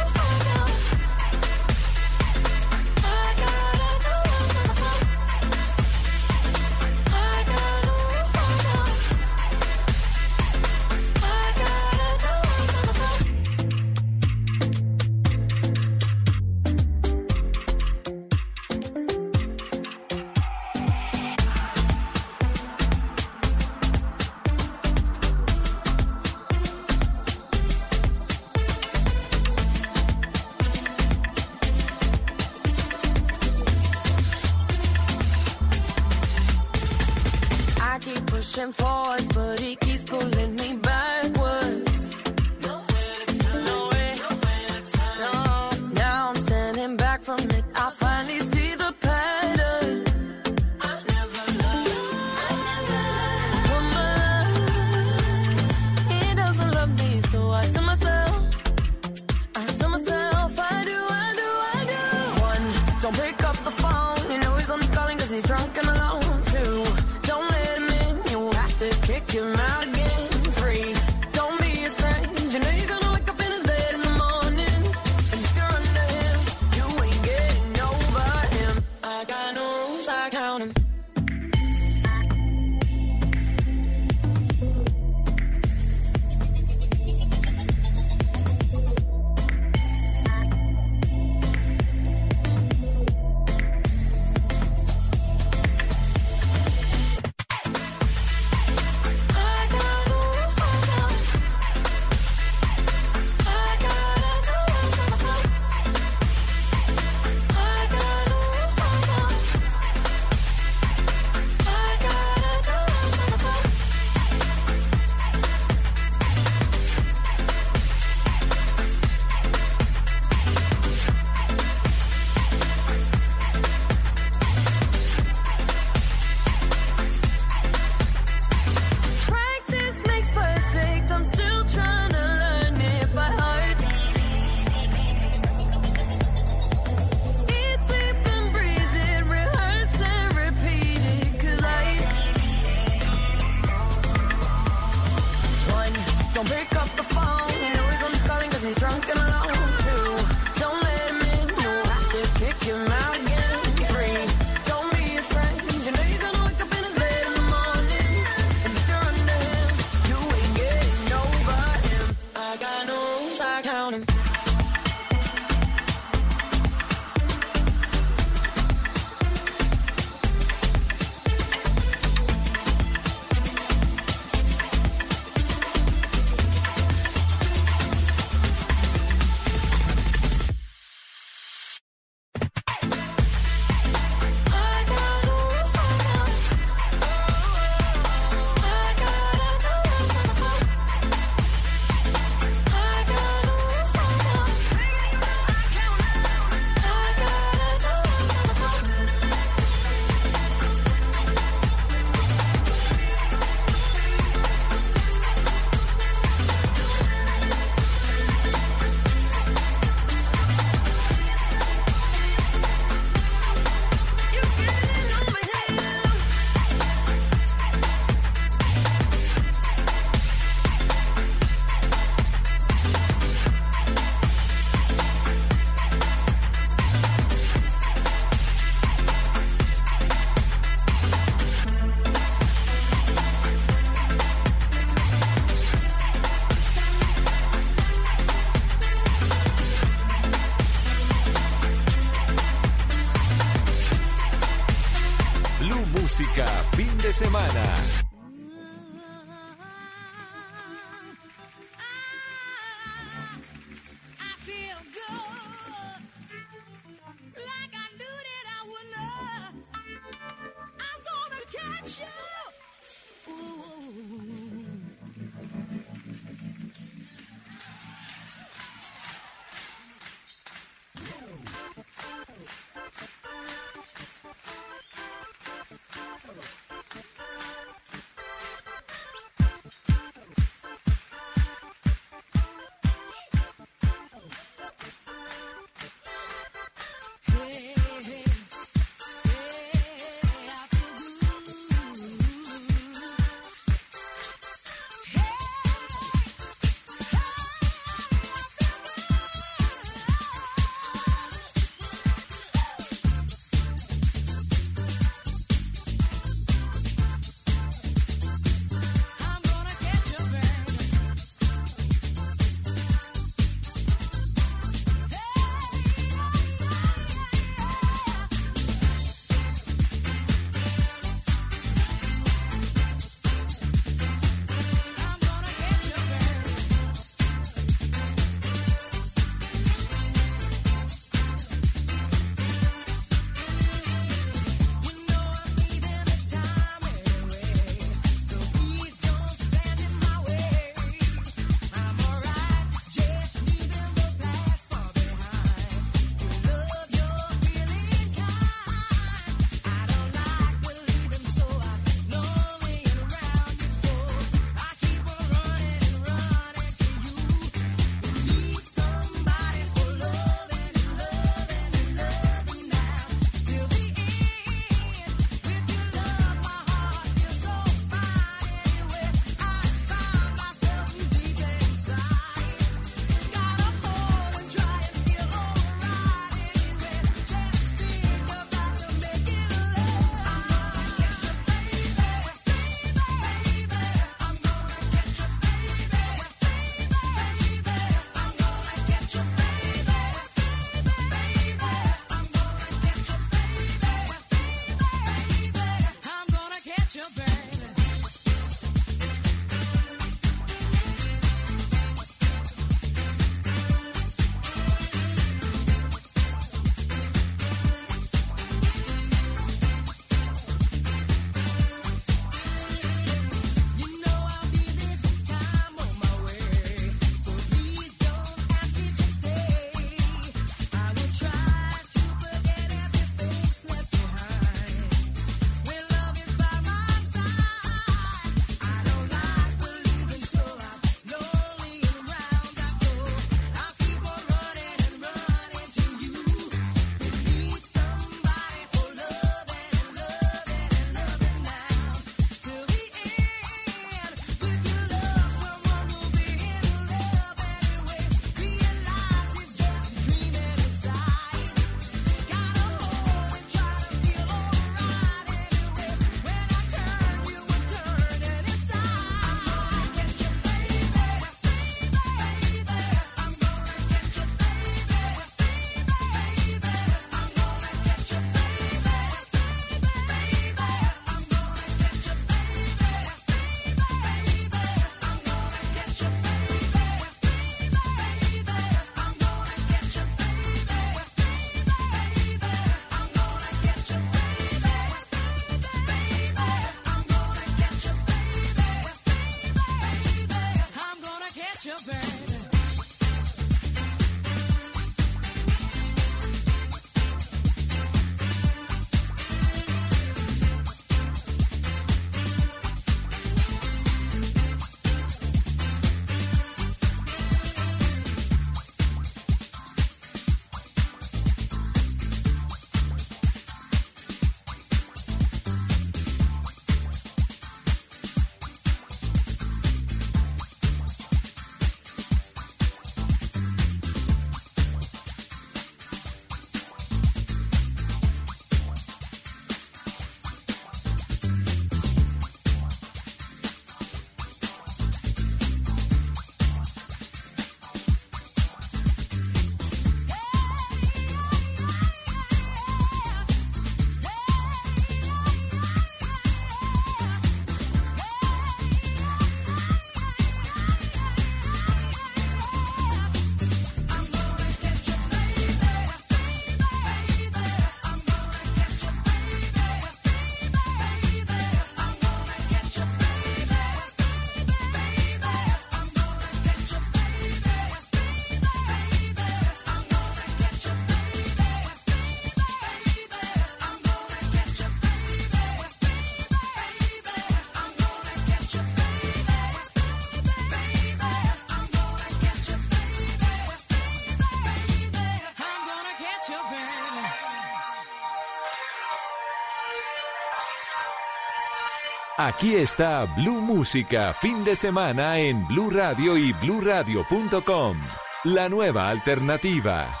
Aquí está Blue Música, fin de semana en Blue Radio y bluradio.com. La nueva alternativa.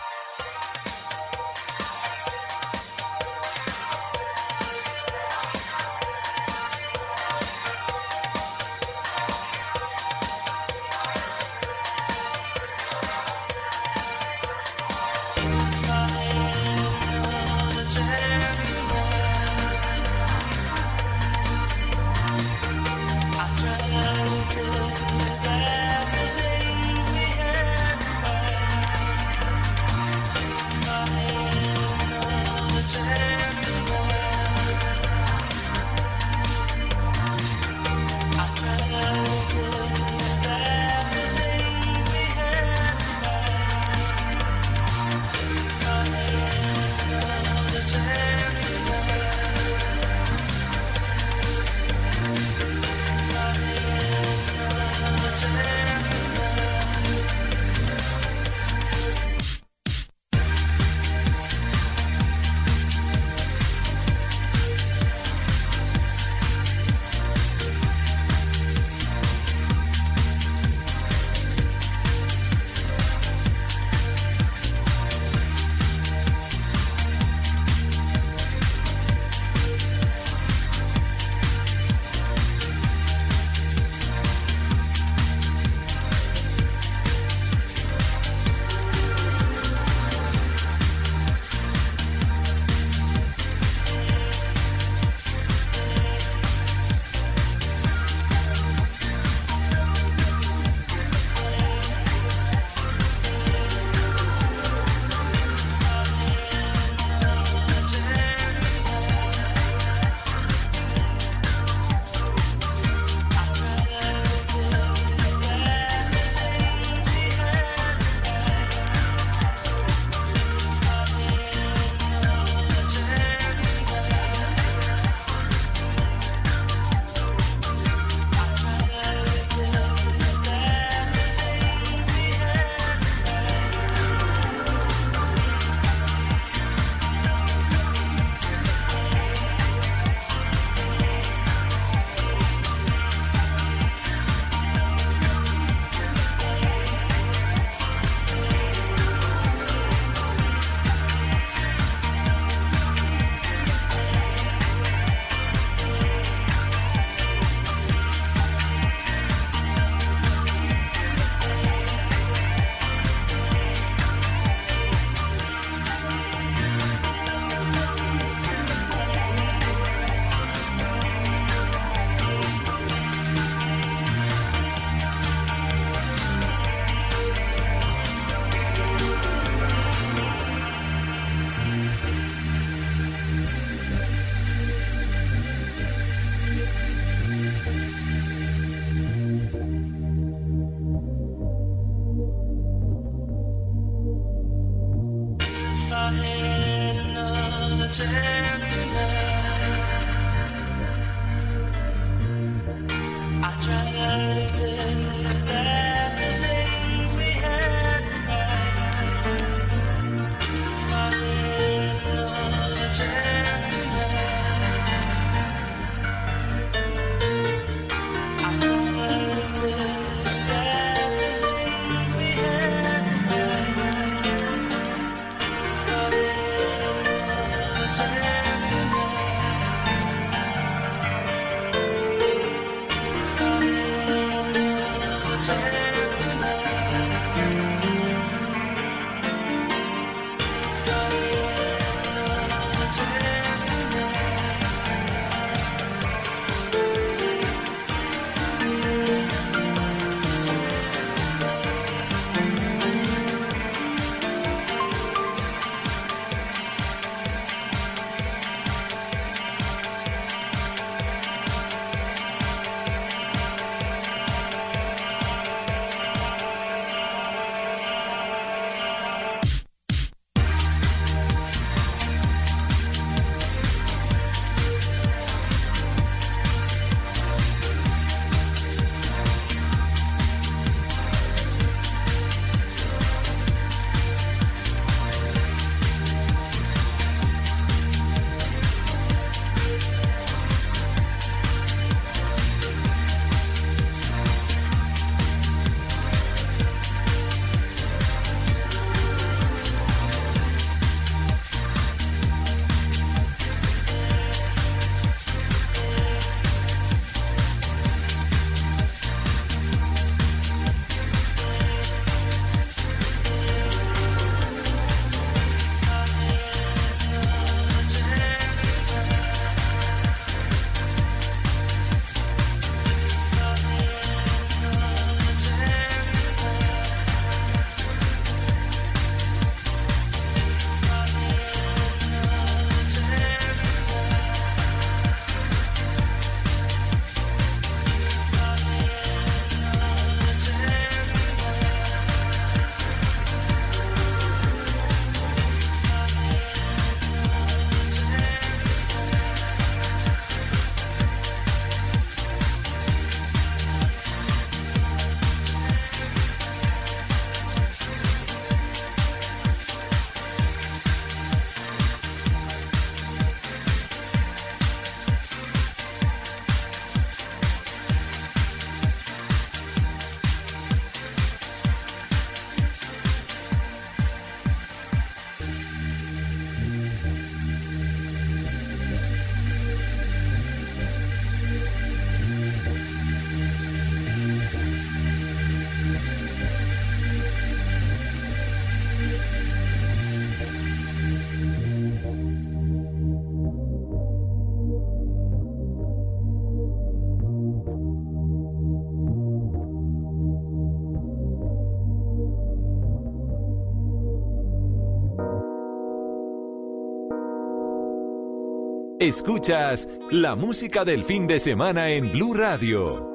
Escuchas la música del fin de semana en Blue Radio.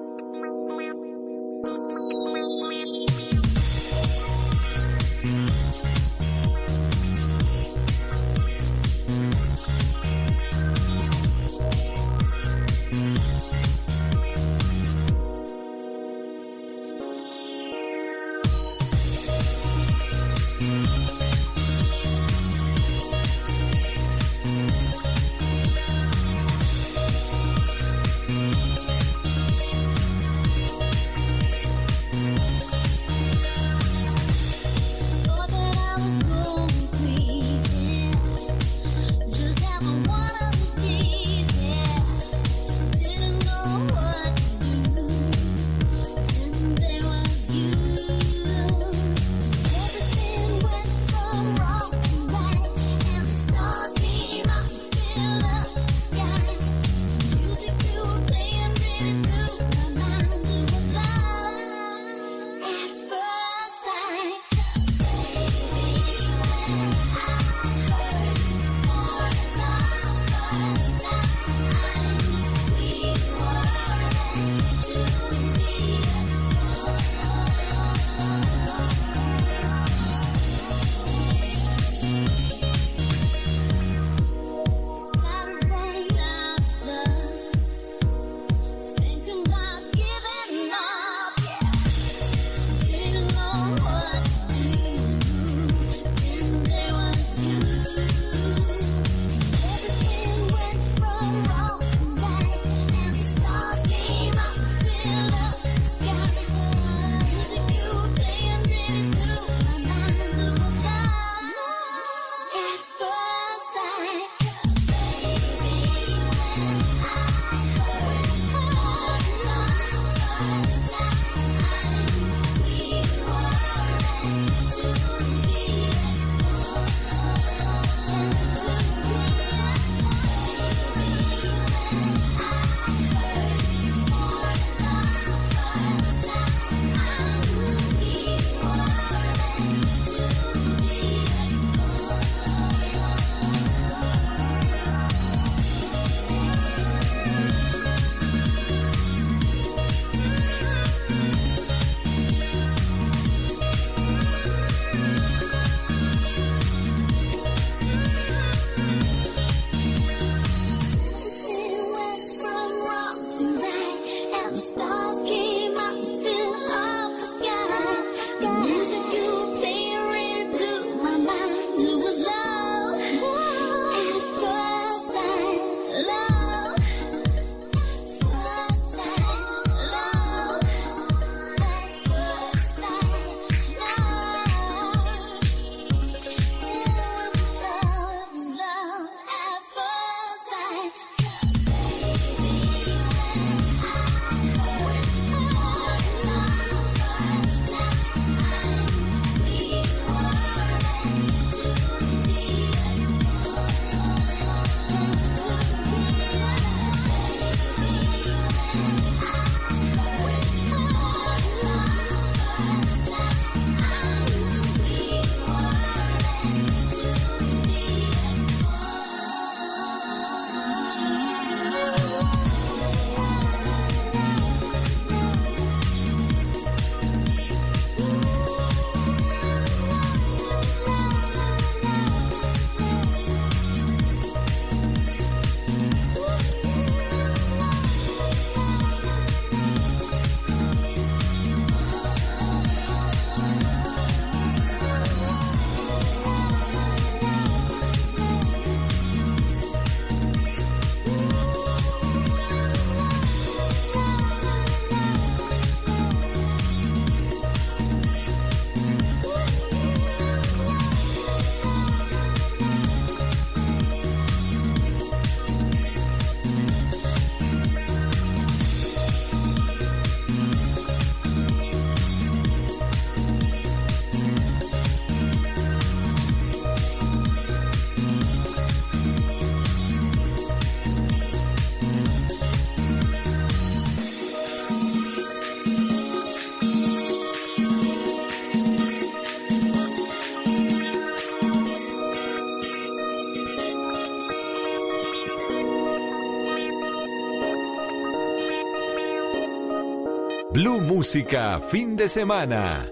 Blue Música, fin de semana.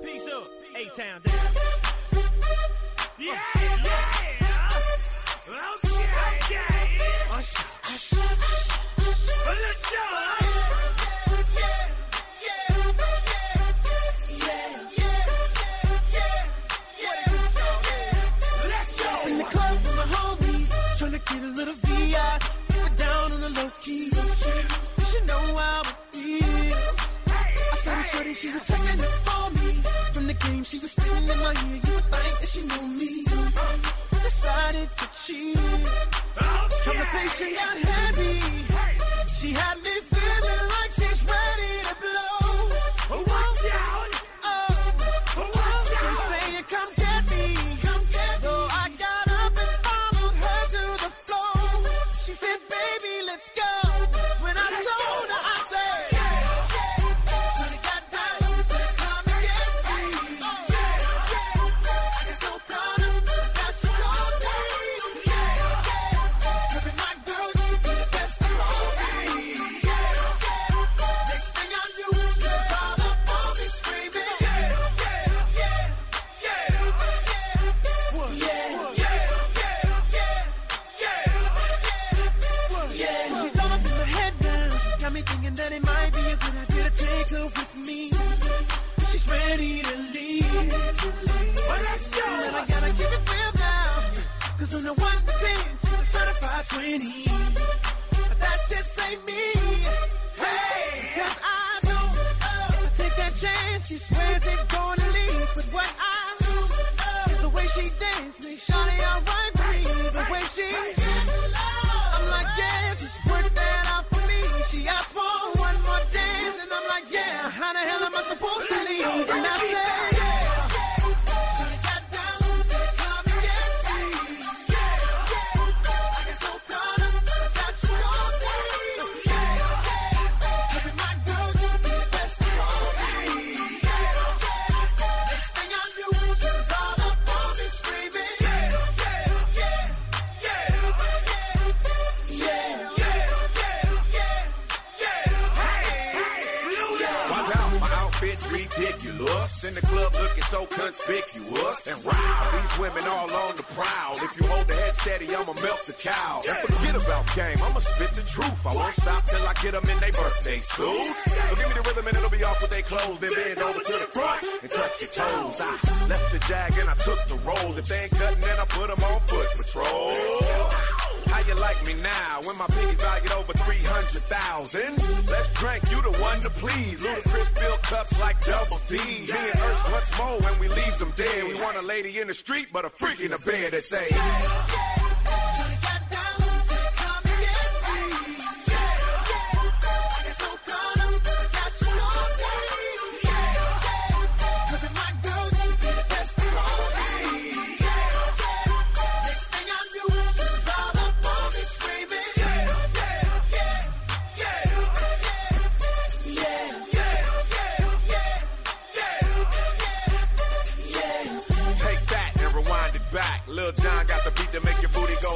Lil John got the beat to make your booty go.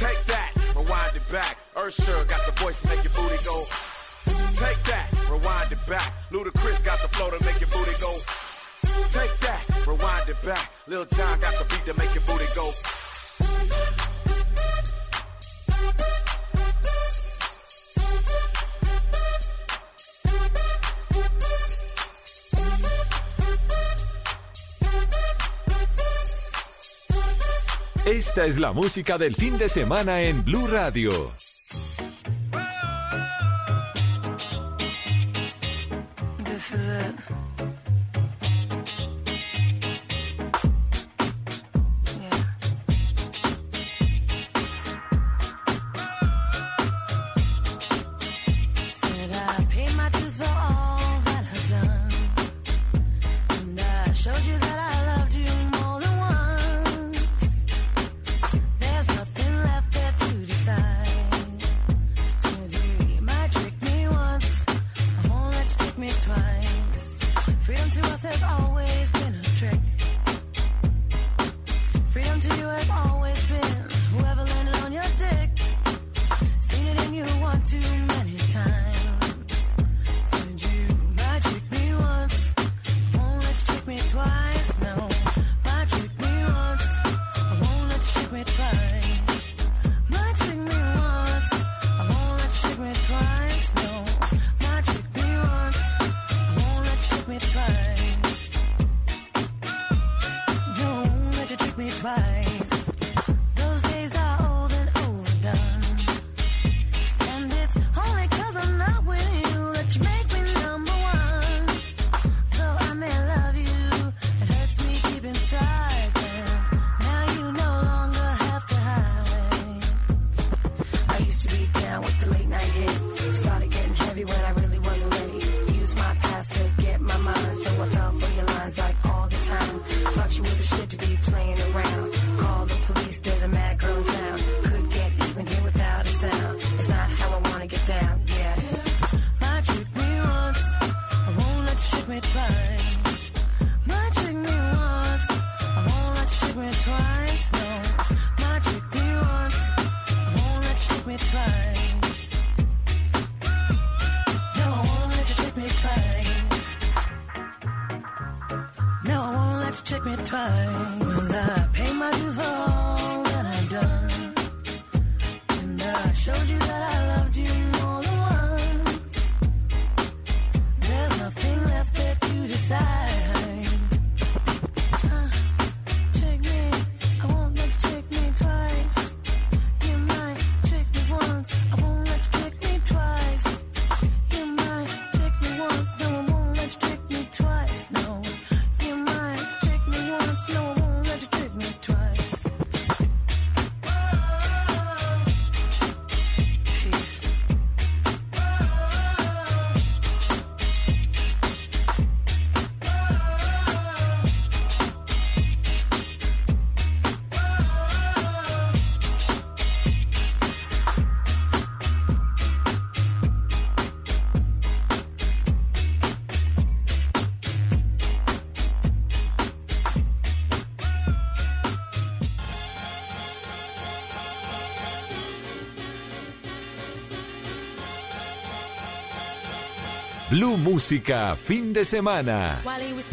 Take that, rewind it back. Ursher got the voice to make your booty go. Take that, rewind it back. Ludacris got the flow to make your booty go. Take that, rewind it back. Lil John got the beat to make your booty go. Esta es la música del fin de semana en Blue Radio. Blue Música, fin de semana. While he was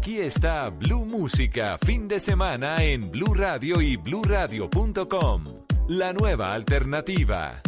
Aquí está Blue Música, fin de semana en Blue Radio y bluradio.com. La nueva alternativa.